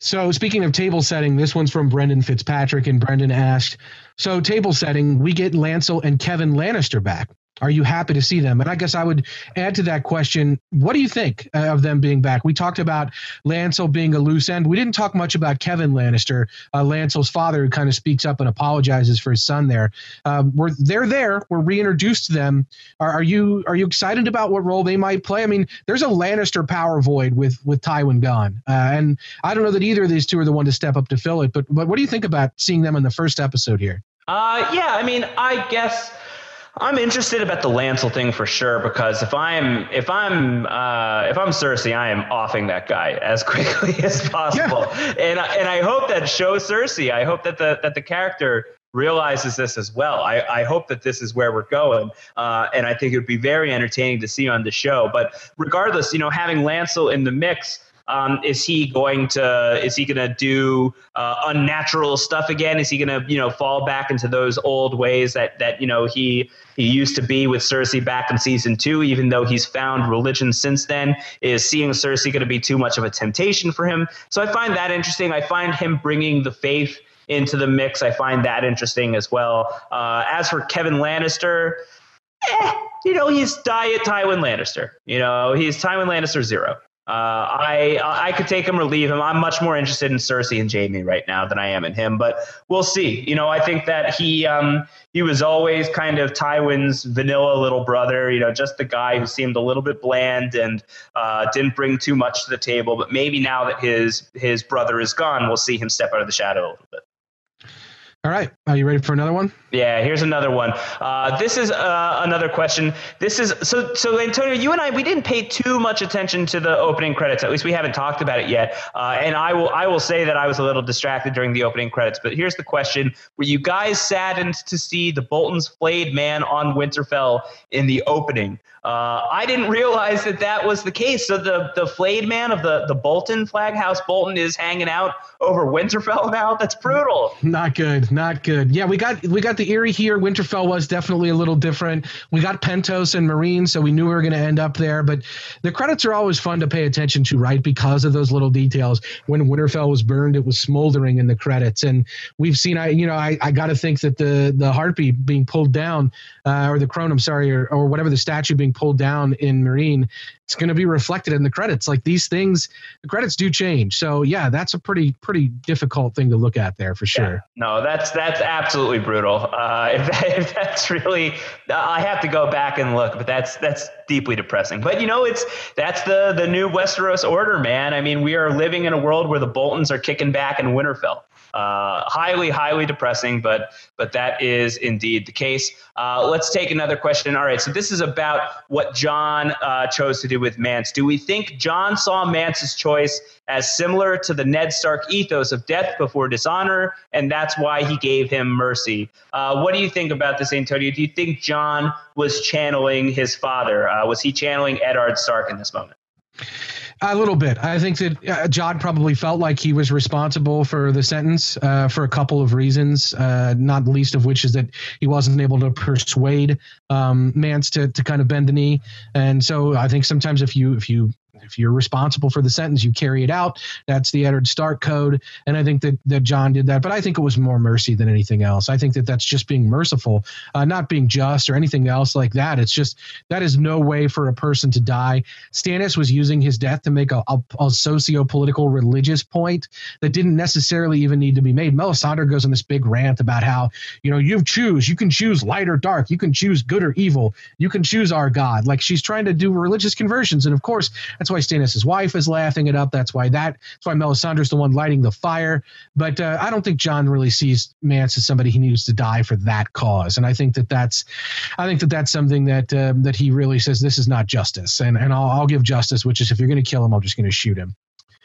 S2: so, speaking of table setting, this one's from Brendan Fitzpatrick, and Brendan asked, "So table setting, we get Lancel and Kevan Lannister back. Are you happy to see them? And I guess I would add to that question what do you think uh, of them being back? We talked about Lancel being a loose end. We didn't talk much about Kevan Lannister, uh, Lancel's father, who kind of speaks up and apologizes for his son there. Um, we're, they're there. We're reintroduced to them. Are, are, you are you excited about what role they might play? I mean, there's a Lannister power void with, with Tywin gone. Uh, and I don't know that either of these two are the one to step up to fill it. But, but what do you think about seeing them in the first episode here?
S1: Uh, yeah, I mean, I guess I'm interested about the Lancel thing for sure because if I'm if I'm uh, if I'm Cersei, I am offing that guy as quickly as possible, yeah. and and I hope that shows Cersei. I hope that the that the character realizes this as well. I, I hope that this is where we're going, uh, and I think it would be very entertaining to see on the show. But regardless, you know, having Lancel in the mix. Um, is he going to is he going to do uh, unnatural stuff again? Is he going to you know fall back into those old ways that that you know he he used to be with Cersei back in season two? Even though he's found religion since then, is seeing Cersei going to be too much of a temptation for him? So I find that interesting. I find him bringing the faith into the mix. I find that interesting as well. Uh, as for Kevan Lannister, eh, you know, he's diet Tywin Lannister. You know, he's Tywin Lannister zero. Uh, I I could take him or leave him. I'm much more interested in Cersei and Jaime right now than I am in him, but we'll see. You know, I think that he um, he was always kind of Tywin's vanilla little brother. You know, just the guy who seemed a little bit bland and uh, didn't bring too much to the table. But maybe now that his his brother is gone, we'll see him step out of the shadow a little bit.
S2: All right. Are you ready for another one?
S1: Yeah, here's another one. Uh, this is uh, another question. This is so so Antonio, you and I we didn't pay too much attention to the opening credits. At least we haven't talked about it yet. Uh, and I will I will say that I was a little distracted during the opening credits. But here's the question: Were you guys saddened to see the Bolton's flayed man on Winterfell in the opening? Uh, I didn't realize that that was the case. So the the flayed man of the the Bolton flag house Bolton is hanging out over Winterfell now. That's brutal.
S2: Not good. Not good. Yeah, we got we got the Eyrie here. Winterfell was definitely a little different. We got Pentos and Meereen, so we knew we were going to end up there. But the credits are always fun to pay attention to, right? Because of those little details. When Winterfell was burned, it was smoldering in the credits, and we've seen. I you know I, I got to think that the the harpy being pulled down, uh, or the crone, I'm sorry, or, or whatever the statue being pulled down in Meereen, it's going to be reflected in the credits. Like these things, the credits do change. So yeah, that's a pretty pretty difficult thing to look at there for sure. Yeah.
S1: No, that's that's absolutely brutal. Uh, if, that, if that's really, I have to go back and look, but that's that's deeply depressing. But you know, it's that's the the new Westeros order, man. I mean, we are living in a world where the Boltons are kicking back in Winterfell. Uh, highly, highly depressing, but but that is indeed the case. Uh, let's take another question. All right, so this is about what Jon uh, chose to do with Mance. Do we think Jon saw Mance's choice as similar to the Ned Stark ethos of death before dishonor, and that's why he gave him mercy? Uh, what do you think about this, Antonio? Do you think Jon was channeling his father? Uh, was he channeling Eddard Stark in this moment?
S2: A little bit. I think that uh, Jon probably felt like he was responsible for the sentence uh, for a couple of reasons, uh, not the least of which is that he wasn't able to persuade um, Mance to, to kind of bend the knee. And so I think sometimes if you if you if you're responsible for the sentence, you carry it out. That's the Eddard Stark code, and I think that that Jon did that. But I think it was more mercy than anything else. I think that that's just being merciful, uh, not being just or anything else like that. It's just that is no way for a person to die. Stannis was using his death to make a, a, a socio-political religious point that didn't necessarily even need to be made. Melisandre goes on this big rant about how you know you choose, you can choose light or dark, you can choose good or evil, you can choose our God. Like she's trying to do religious conversions, and of course that's why Stannis' wife is laughing it up. That's why that. That's why Melisandre's the one lighting the fire. But uh, I don't think Jon really sees Mance as somebody he needs to die for that cause. And I think that that's, I think that that's something that uh, that he really says this is not justice. And and I'll, I'll give justice, which is if you're going to kill him, I'm just going to shoot him.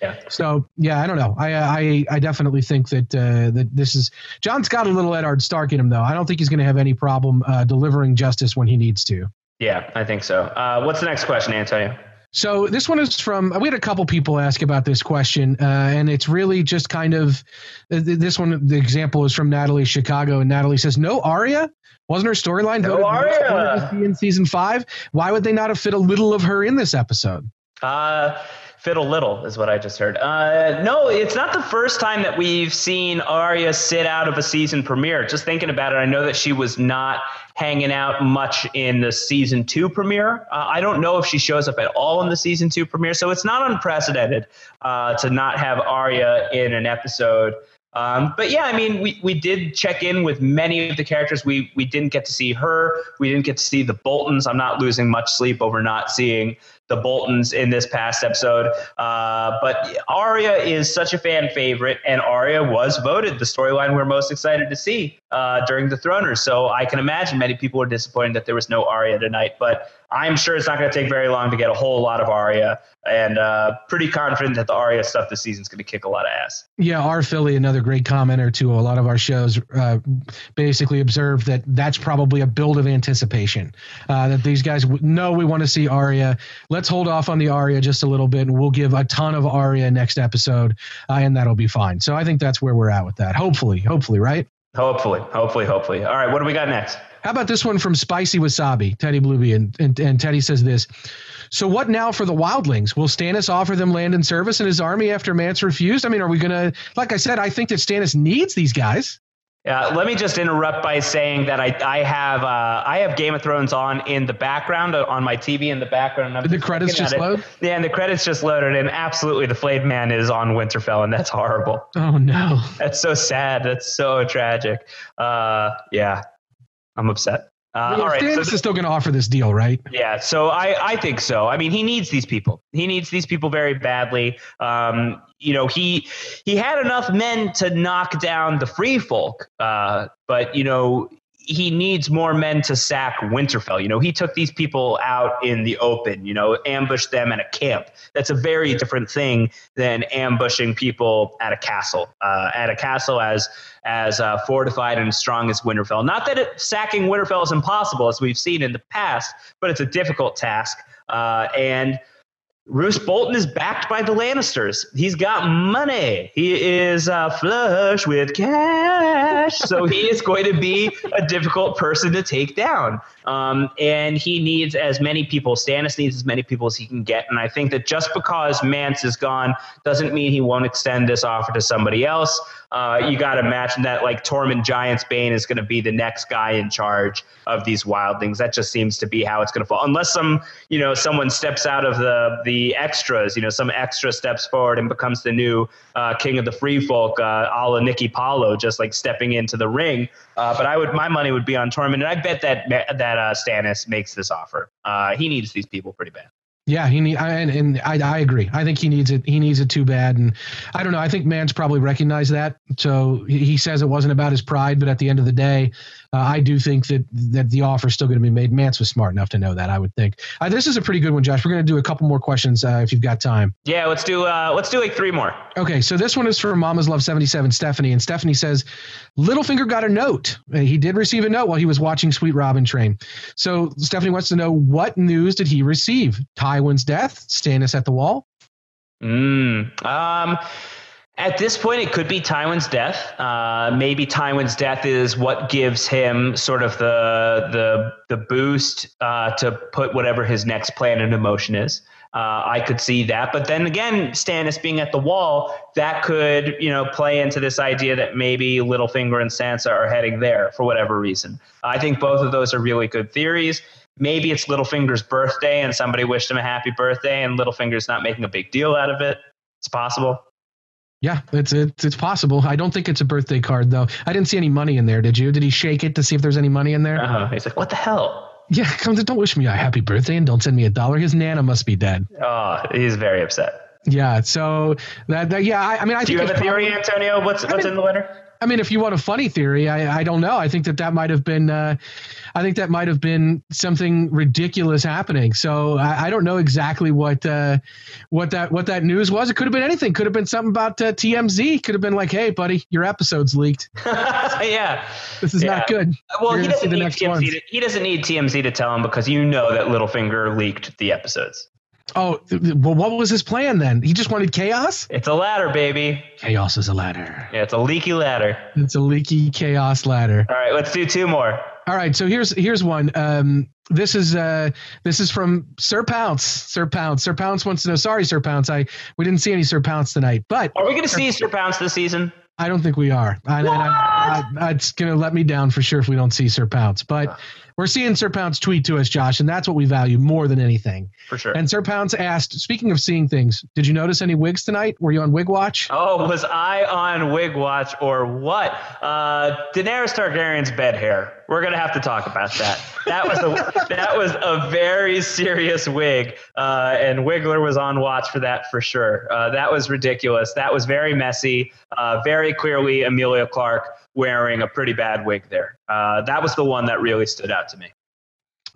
S2: Yeah. So yeah, I don't know. I I, I definitely think that uh, that this is Jon's got a little Eddard Stark in him though. I don't think he's going to have any problem uh, delivering justice when he needs to.
S1: Yeah, I think so. Uh, what's the next question, Antonio?
S2: So this one is from we had a couple people ask about this question, uh, and it's really just kind of uh, this one. The example is from Natalie Chicago, and Natalie says, "No Arya wasn't her storyline
S1: no Arya
S2: in season five. Why would they not have fit a little of her in this episode?"
S1: Uh fiddle little is what I just heard. Uh, no, it's not the first time that we've seen Arya sit out of a season premiere. Just thinking about it, I know that she was not hanging out much in the season two premiere. Uh, I don't know if she shows up at all in the season two premiere, so it's not unprecedented uh, to not have Arya in an episode. Um, but yeah, I mean, we, we did check in with many of the characters. We we didn't get to see her. We didn't get to see the Boltons. I'm not losing much sleep over not seeing the Boltons in this past episode. Uh, but Arya is such a fan favorite, and Arya was voted the storyline we're most excited to see uh, during the Throners. So I can imagine many people were disappointed that there was no Arya tonight, but I'm sure it's not going to take very long to get a whole lot of Arya, and uh, pretty confident that the Arya stuff this season is going to kick a lot of ass.
S2: Yeah, our Philly, another great commenter to a lot of our shows, uh, basically observed that that's probably a build of anticipation. Uh, that these guys know we want to see Arya let's hold off on the Arya just a little bit, and we'll give a ton of Arya next episode, uh, and that'll be fine. So I think that's where we're at with that. Hopefully, hopefully, right?
S1: Hopefully, hopefully, hopefully. All right, what do we got next?
S2: How about this one from Spicy Wasabi, Teddy Blueby, and, and, and Teddy says this. So what now for the Wildlings? Will Stannis offer them land and service in his army after Mance refused? I mean, are we gonna? Like I said, I think that Stannis needs these guys.
S1: Yeah, let me just interrupt by saying that I, I have uh, I have Game of Thrones on in the background uh, on my TV in the background.
S2: Did the credits just load?
S1: Yeah, and the credits just loaded, and absolutely, the flayed man is on Winterfell, and that's horrible.
S2: Oh no,
S1: that's so sad. That's so tragic. Uh, yeah, I'm upset.
S2: Uh, well, all right, Stannis so is still going to offer this deal, right?
S1: Yeah, so I, I think so. I mean, he needs these people. He needs these people very badly. Um, you know, he he had enough men to knock down the free folk, uh, but you know, he needs more men to sack Winterfell. You know, he took these people out in the open, you know, ambushed them at a camp. That's a very different thing than ambushing people at a castle. Uh, at a castle as as uh, fortified and strong as Winterfell. Not that it, sacking Winterfell is impossible, as we've seen in the past, but it's a difficult task. Uh, and Roose Bolton is backed by the Lannisters. He's got money. He is uh, flush with cash. so he is going to be a difficult person to take down. Um, and he needs as many people, Stannis needs as many people as he can get. And I think that just because Mance is gone doesn't mean he won't extend this offer to somebody else. Uh, you got to imagine that like Tormund Giantsbane is going to be the next guy in charge of these wildlings. That just seems to be how it's going to fall, unless some you know someone steps out of the the extras. You know, some extra steps forward and becomes the new uh, king of the free folk, uh, a la Nicky Paulo, just like stepping into the ring. Uh, but I would my money would be on Tormund, and I bet that that uh, Stannis makes this offer. Uh, he needs these people pretty bad.
S2: Yeah, he need and, and I, I agree. I think he needs it. He needs it too bad, and I don't know. I think Mance probably recognized that. So he says it wasn't about his pride, but at the end of the day, uh, I do think that that the offer is still going to be made. Mance was smart enough to know that. I would think. Uh, this is a pretty good one, Josh. We're going to do a couple more questions uh, if you've got time.
S1: Yeah, let's do uh, let's do like three more.
S2: Okay, so this one is from Mama's Love seventy seven, Stephanie, and Stephanie says, Littlefinger got a note. Uh, he did receive a note while he was watching Sweet Robin Train. So Stephanie wants to know what news did he receive? Tywin's death, Stannis at the wall.
S1: Mm, um. At this point, it could be Tywin's death. Uh, maybe Tywin's death is what gives him sort of the the the boost uh, to put whatever his next plan into motion is. Uh, I could see that, but then again, Stannis being at the wall, that could you know play into this idea that maybe Littlefinger and Sansa are heading there for whatever reason. I think both of those are really good theories. Maybe it's Littlefinger's birthday and somebody wished him a happy birthday, and Littlefinger's not making a big deal out of it. It's possible.
S2: Yeah, it's it's it's possible. I don't think it's a birthday card though. I didn't see any money in there. Did you? Did he shake it to see if there's any money in there?
S1: Uh-huh. He's like, "What the hell?"
S2: Yeah, come to, don't wish me a happy birthday and don't send me a dollar. His nana must be dead.
S1: Oh, he's very upset.
S2: Yeah, so that, that yeah, I, I mean, I
S1: Do
S2: think
S1: you have a theory, Antonio? What's what's
S2: mean,
S1: in the letter?
S2: I mean, if you want a funny theory, I, I don't know. I think that that might have been, uh, I think that might have been something ridiculous happening. So I, I don't know exactly what, uh, what that what that news was. It could have been anything. Could have been something about uh, TMZ. Could have been like, hey, buddy, your episode's leaked.
S1: yeah,
S2: this is
S1: yeah.
S2: not good.
S1: Well, he doesn't need TMZ. To, he doesn't need TMZ to tell him because you know that Littlefinger leaked the episodes.
S2: Oh, well, what was his plan then? He just wanted chaos?
S1: It's a ladder, baby.
S2: Chaos is a ladder.
S1: Yeah, it's a leaky ladder.
S2: It's a leaky chaos ladder.
S1: All right, let's do two more.
S2: All right, so here's here's one. Um, this is uh, this is from Sir Pounce. Sir Pounce. Sir Pounce wants to know. Sorry, Sir Pounce. I we didn't see any Sir Pounce tonight, but
S1: are we going to see Sir Pounce this season?
S2: I don't think we are. I, I, I, it's going to let me down for sure if we don't see Sir Pounce. But we're seeing Sir Pounce tweet to us, Josh, and that's what we value more than anything.
S1: For sure.
S2: And Sir Pounce asked, speaking of seeing things, did you notice any wigs tonight? Were you on Wig Watch?
S1: Oh, was I on Wig Watch or what? Uh, Daenerys Targaryen's bed hair. We're gonna have to talk about that. That was a that was a very serious wig, uh, and Wiggler was on watch for that for sure. Uh, that was ridiculous. That was very messy. Uh, very clearly, Emilia Clarke wearing a pretty bad wig there. Uh, that was the one that really stood out to me.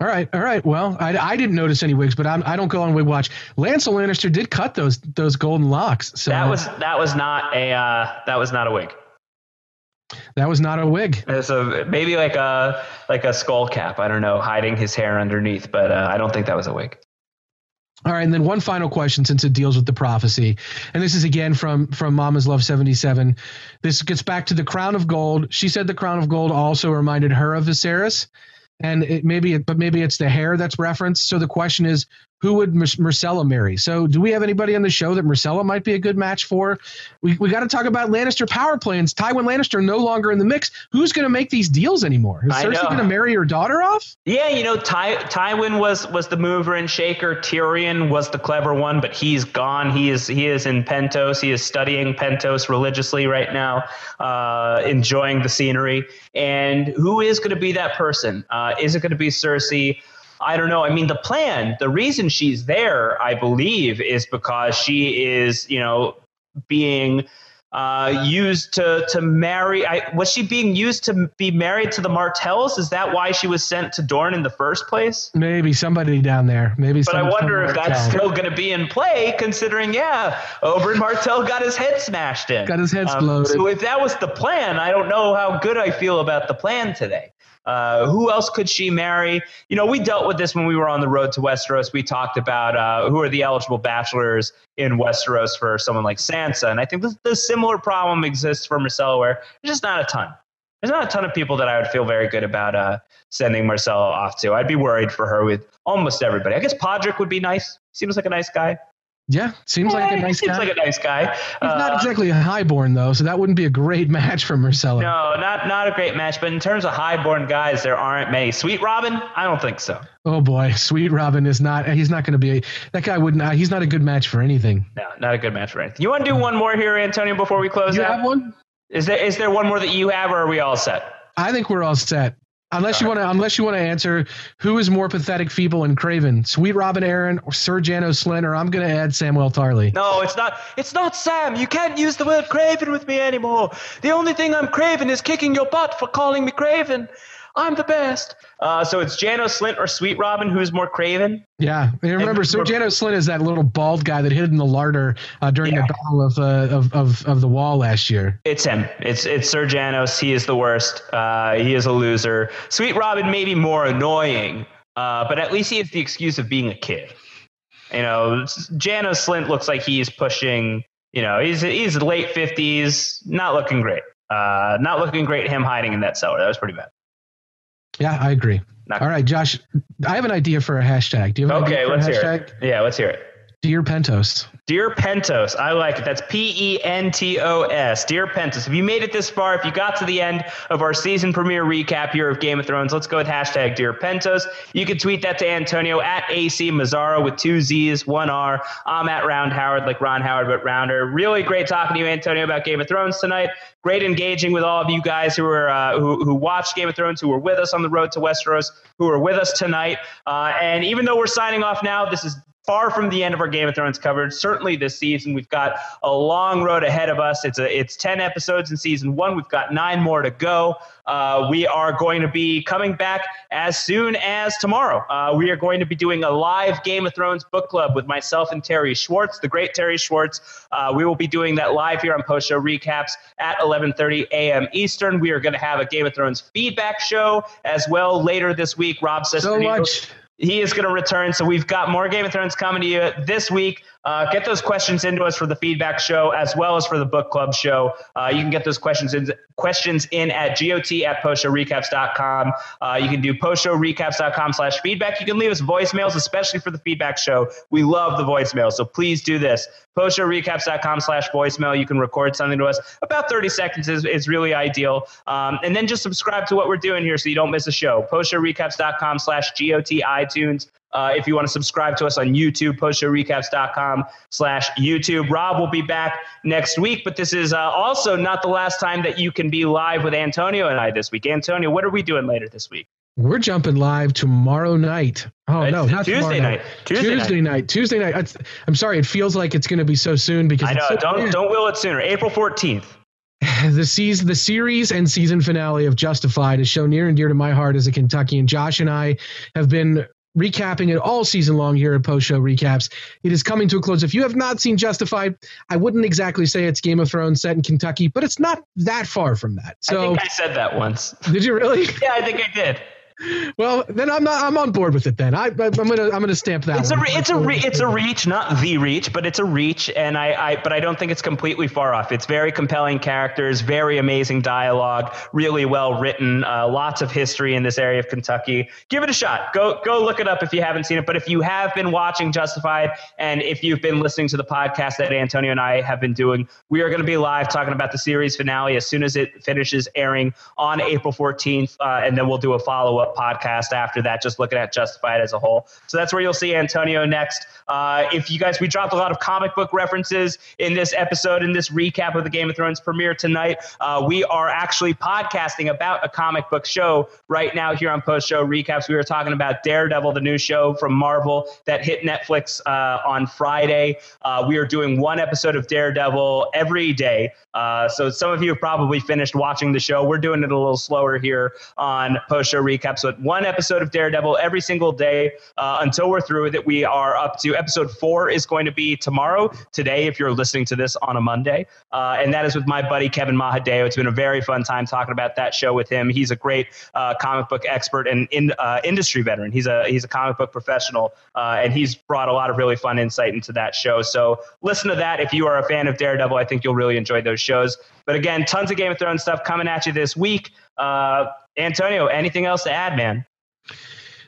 S2: All right, all right. Well, I, I didn't notice any wigs, but I'm, I do not go on Wig Watch. Lancel Lannister did cut those those golden locks. So
S1: that was that was not a uh, that was not a wig.
S2: That was not a wig.
S1: So maybe like a like a skull cap. I don't know, hiding his hair underneath, but uh, I don't think that was a wig.
S2: All right, and then one final question since it deals with the prophecy, and this is again from from Mama's Love seventy seven. This gets back to the crown of gold. She said the crown of gold also reminded her of Viserys, and it maybe but maybe it's the hair that's referenced. So the question is, who would Myrcella marry? So, do we have anybody on the show that Myrcella might be a good match for? We, we got to talk about Lannister power plans. Tywin Lannister no longer in the mix. Who's going to make these deals anymore? Is Cersei going to marry her daughter off?
S1: Yeah, you know, Ty, Tywin was was the mover and shaker. Tyrion was the clever one, but he's gone. He is he is in Pentos. He is studying Pentos religiously right now, uh, enjoying the scenery. And who is going to be that person? Uh, is it going to be Cersei? I don't know. I mean, the plan, the reason she's there, I believe, is because she is, you know, being uh, used to to marry. I, was she being used to be married to the Martells? Is that why she was sent to Dorne in the first place?
S2: Maybe somebody down there. Maybe.
S1: But I wonder if that's still going to be in play, considering yeah, Oberyn Martell got his head smashed in.
S2: Got his head um,
S1: So if that was the plan, I don't know how good I feel about the plan today. Uh, who else could she marry? You know, we dealt with this when we were on the road to Westeros. We talked about uh, who are the eligible bachelors in Westeros for someone like Sansa, and I think this, similar problem exists for Myrcella, where there's just not a ton. There's not a ton of people that I would feel very good about uh, sending Myrcella off to. I'd be worried for her with almost everybody. I guess Podrick would be nice. Seems like a nice guy.
S2: Yeah, seems like a nice
S1: seems
S2: guy.
S1: like a nice guy.
S2: He's uh, not exactly a highborn though, so that wouldn't be a great match for Myrcella.
S1: No, not not a great match. But in terms of highborn guys, there aren't many. Sweet Robin, I don't think so.
S2: Oh boy, Sweet Robin is not. He's not going to be. A, that guy wouldn't. He's not a good match for anything.
S1: No, not a good match for anything. You want to do one more here, Antonio, before we close?
S2: You
S1: out?
S2: have one?
S1: Is there is there one more that you have, or are we all set?
S2: I think we're all set. Unless you want to, unless you want to answer, who is more pathetic, feeble, and craven, Sweet Robin Arryn or Sir Janos Slynt, or I'm going to add Samuel Tarly.
S3: No, it's not. It's not Sam. You can't use the word craven with me anymore. The only thing I'm craven is kicking your butt for calling me craven. I'm the best.
S1: Uh, so it's Janos Slynt or Sweet Robin who's more craven.
S2: Yeah, and remember, Sir Janos Slynt is that little bald guy that hid in the larder uh, during yeah. the battle of, uh, of, of of the wall last year.
S1: It's him. It's it's Sir Janos. He is the worst. Uh, he is a loser. Sweet Robin may be more annoying, uh, but at least he has the excuse of being a kid. You know, Janos Slynt looks like he's pushing. You know, he's he's late fifties, not looking great. Uh, not looking great. Him hiding in that cellar. That was pretty bad.
S2: Yeah, I agree. Not All right, Josh, I have an idea for a hashtag. Do you have
S1: an
S2: okay,
S1: let's
S2: hear
S1: it. Yeah, let's hear it.
S2: Dear Pentos.
S1: Dear Pentos, I like it. That's P E N T O S. Dear Pentos, if you made it this far, if you got to the end of our season premiere recap here of Game of Thrones, let's go with hashtag Dear Pentos. You can tweet that to Antonio at AC Mazzaro with two Z's, one R. I'm at Round Howard, like Ron Howard, but rounder. Really great talking to you, Antonio, about Game of Thrones tonight. Great engaging with all of you guys who were uh, who, who watched Game of Thrones, who were with us on the road to Westeros, who are with us tonight. Uh, and even though we're signing off now, this is far from the end of our Game of Thrones coverage. Certainly this season, we've got a long road ahead of us. It's a it's ten episodes in season one. We've got nine more to go. Uh, we are going to be coming back as soon as tomorrow. Uh, we are going to be doing a live Game of Thrones book club with myself and Terry Schwartz, the great Terry Schwartz. Uh, we will be doing that live here on Post Show Recaps at 11:30 a.m. Eastern. We are going to have a Game of Thrones feedback show as well later this week. Rob says
S2: so much
S1: he is going to return. So we've got more Game of Thrones coming to you this week. Uh, get those questions into us for the feedback show as well as for the book club show. Uh, you can get those questions in, questions in at got at postshowrecaps.com. Uh, you can do postshowrecaps.com slash feedback. You can leave us voicemails, especially for the feedback show. We love the voicemail, so please do this. Postshowrecaps.com slash voicemail. You can record something to us. About 30 seconds is, is really ideal. Um, and then just subscribe to what we're doing here so you don't miss a show. Postshowrecaps.com slash GOT iTunes. Uh, if you want to subscribe to us on YouTube, postshowrecaps.com slash YouTube. Rob will be back next week, but this is uh, also not the last time that you can be live with Antonio and I this week. Antonio, what are we doing later this week?
S2: We're jumping live tomorrow night. Oh
S1: it's
S2: no, not
S1: Tuesday
S2: night.
S1: night. Tuesday,
S2: Tuesday night. night. Tuesday night. I'm sorry, it feels like it's going to be so soon because
S1: I know.
S2: So
S1: don't don't will it sooner. April 14th.
S2: the season, the series and season finale of Justified is shown near and dear to my heart as a Kentuckian. Josh and I have been recapping it all season long here at Post Show Recaps. It is coming to a close. If you have not seen Justified, I wouldn't exactly say it's Game of Thrones set in Kentucky, but it's not that far from that. So
S1: I think I said that once.
S2: Did you really?
S1: yeah, I think I did.
S2: Well, then I'm not. I'm on board with it. Then I, am gonna. I'm gonna stamp that.
S1: It's
S2: one.
S1: a. It's a. Re, it's a reach, not the reach, but it's a reach, and I, I. But I don't think it's completely far off. It's very compelling characters, very amazing dialogue, really well written, uh, lots of history in this area of Kentucky. Give it a shot. Go. Go look it up if you haven't seen it. But if you have been watching Justified, and if you've been listening to the podcast that Antonio and I have been doing, we are going to be live talking about the series finale as soon as it finishes airing on April 14th, uh, and then we'll do a follow up podcast after that, just looking at Justified as a whole. So that's where you'll see Antonio next. Uh, if you guys, we dropped a lot of comic book references in this episode, in this recap of the Game of Thrones premiere tonight. Uh, we are actually podcasting about a comic book show right now here on Post Show Recaps. We were talking about Daredevil, the new show from Marvel that hit Netflix uh, on Friday. Uh, we are doing one episode of Daredevil every day. Uh, so some of you have probably finished watching the show. We're doing it a little slower here on Post Show Recaps, but one episode of Daredevil every single day uh, until we're through with it. We are up to episode four is going to be tomorrow, today, if you're listening to this on a Monday. Uh, and that is with my buddy Kevin Mahadeo. It's been a very fun time talking about that show with him. He's a great uh, comic book expert and in, uh, industry veteran. He's a he's a comic book professional, uh, and he's brought a lot of really fun insight into that show. So listen to that if you are a fan of Daredevil. I think you'll really enjoy those shows. But again, tons of Game of Thrones stuff coming at you this week. Uh, Antonio, anything else to add, man?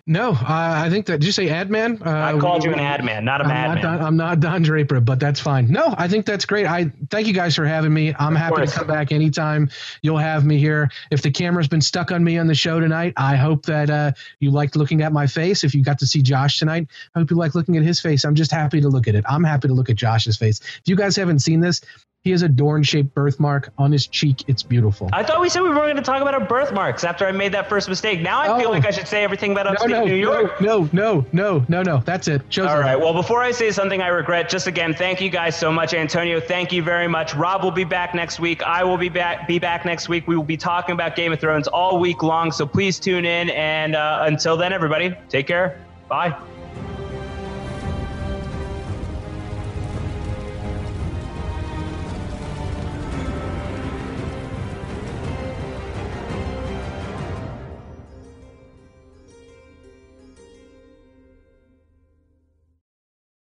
S2: No, uh, I think that. Did you say ad man?
S1: Uh, I called we, you an ad man, not a madman.
S2: Don, I'm not Don Draper, but that's fine. No, I think that's great. I thank you guys for having me. I'm of happy course. to come back anytime you'll have me here. If the camera's been stuck on me on the show tonight, I hope that uh, you liked looking at my face. If you got to see Josh tonight, I hope you like looking at his face. I'm just happy to look at it. I'm happy to look at Josh's face. If you guys haven't seen this, he has a Dorne-shaped birthmark on his cheek. It's beautiful.
S1: I thought we said we were going to talk about our birthmarks after I made that first mistake. Now I oh. feel like I should say everything about upstate
S2: no, no,
S1: New York.
S2: No, no, no, no, no. No. That's it.
S1: Show's All right. Well, before I say something I regret, just again, thank you guys so much, Antonio. Thank you very much. Rob will be back next week. I will be back. Be back next week. We will be talking about Game of Thrones all week long. So please tune in. And uh, until then, everybody, take care. Bye.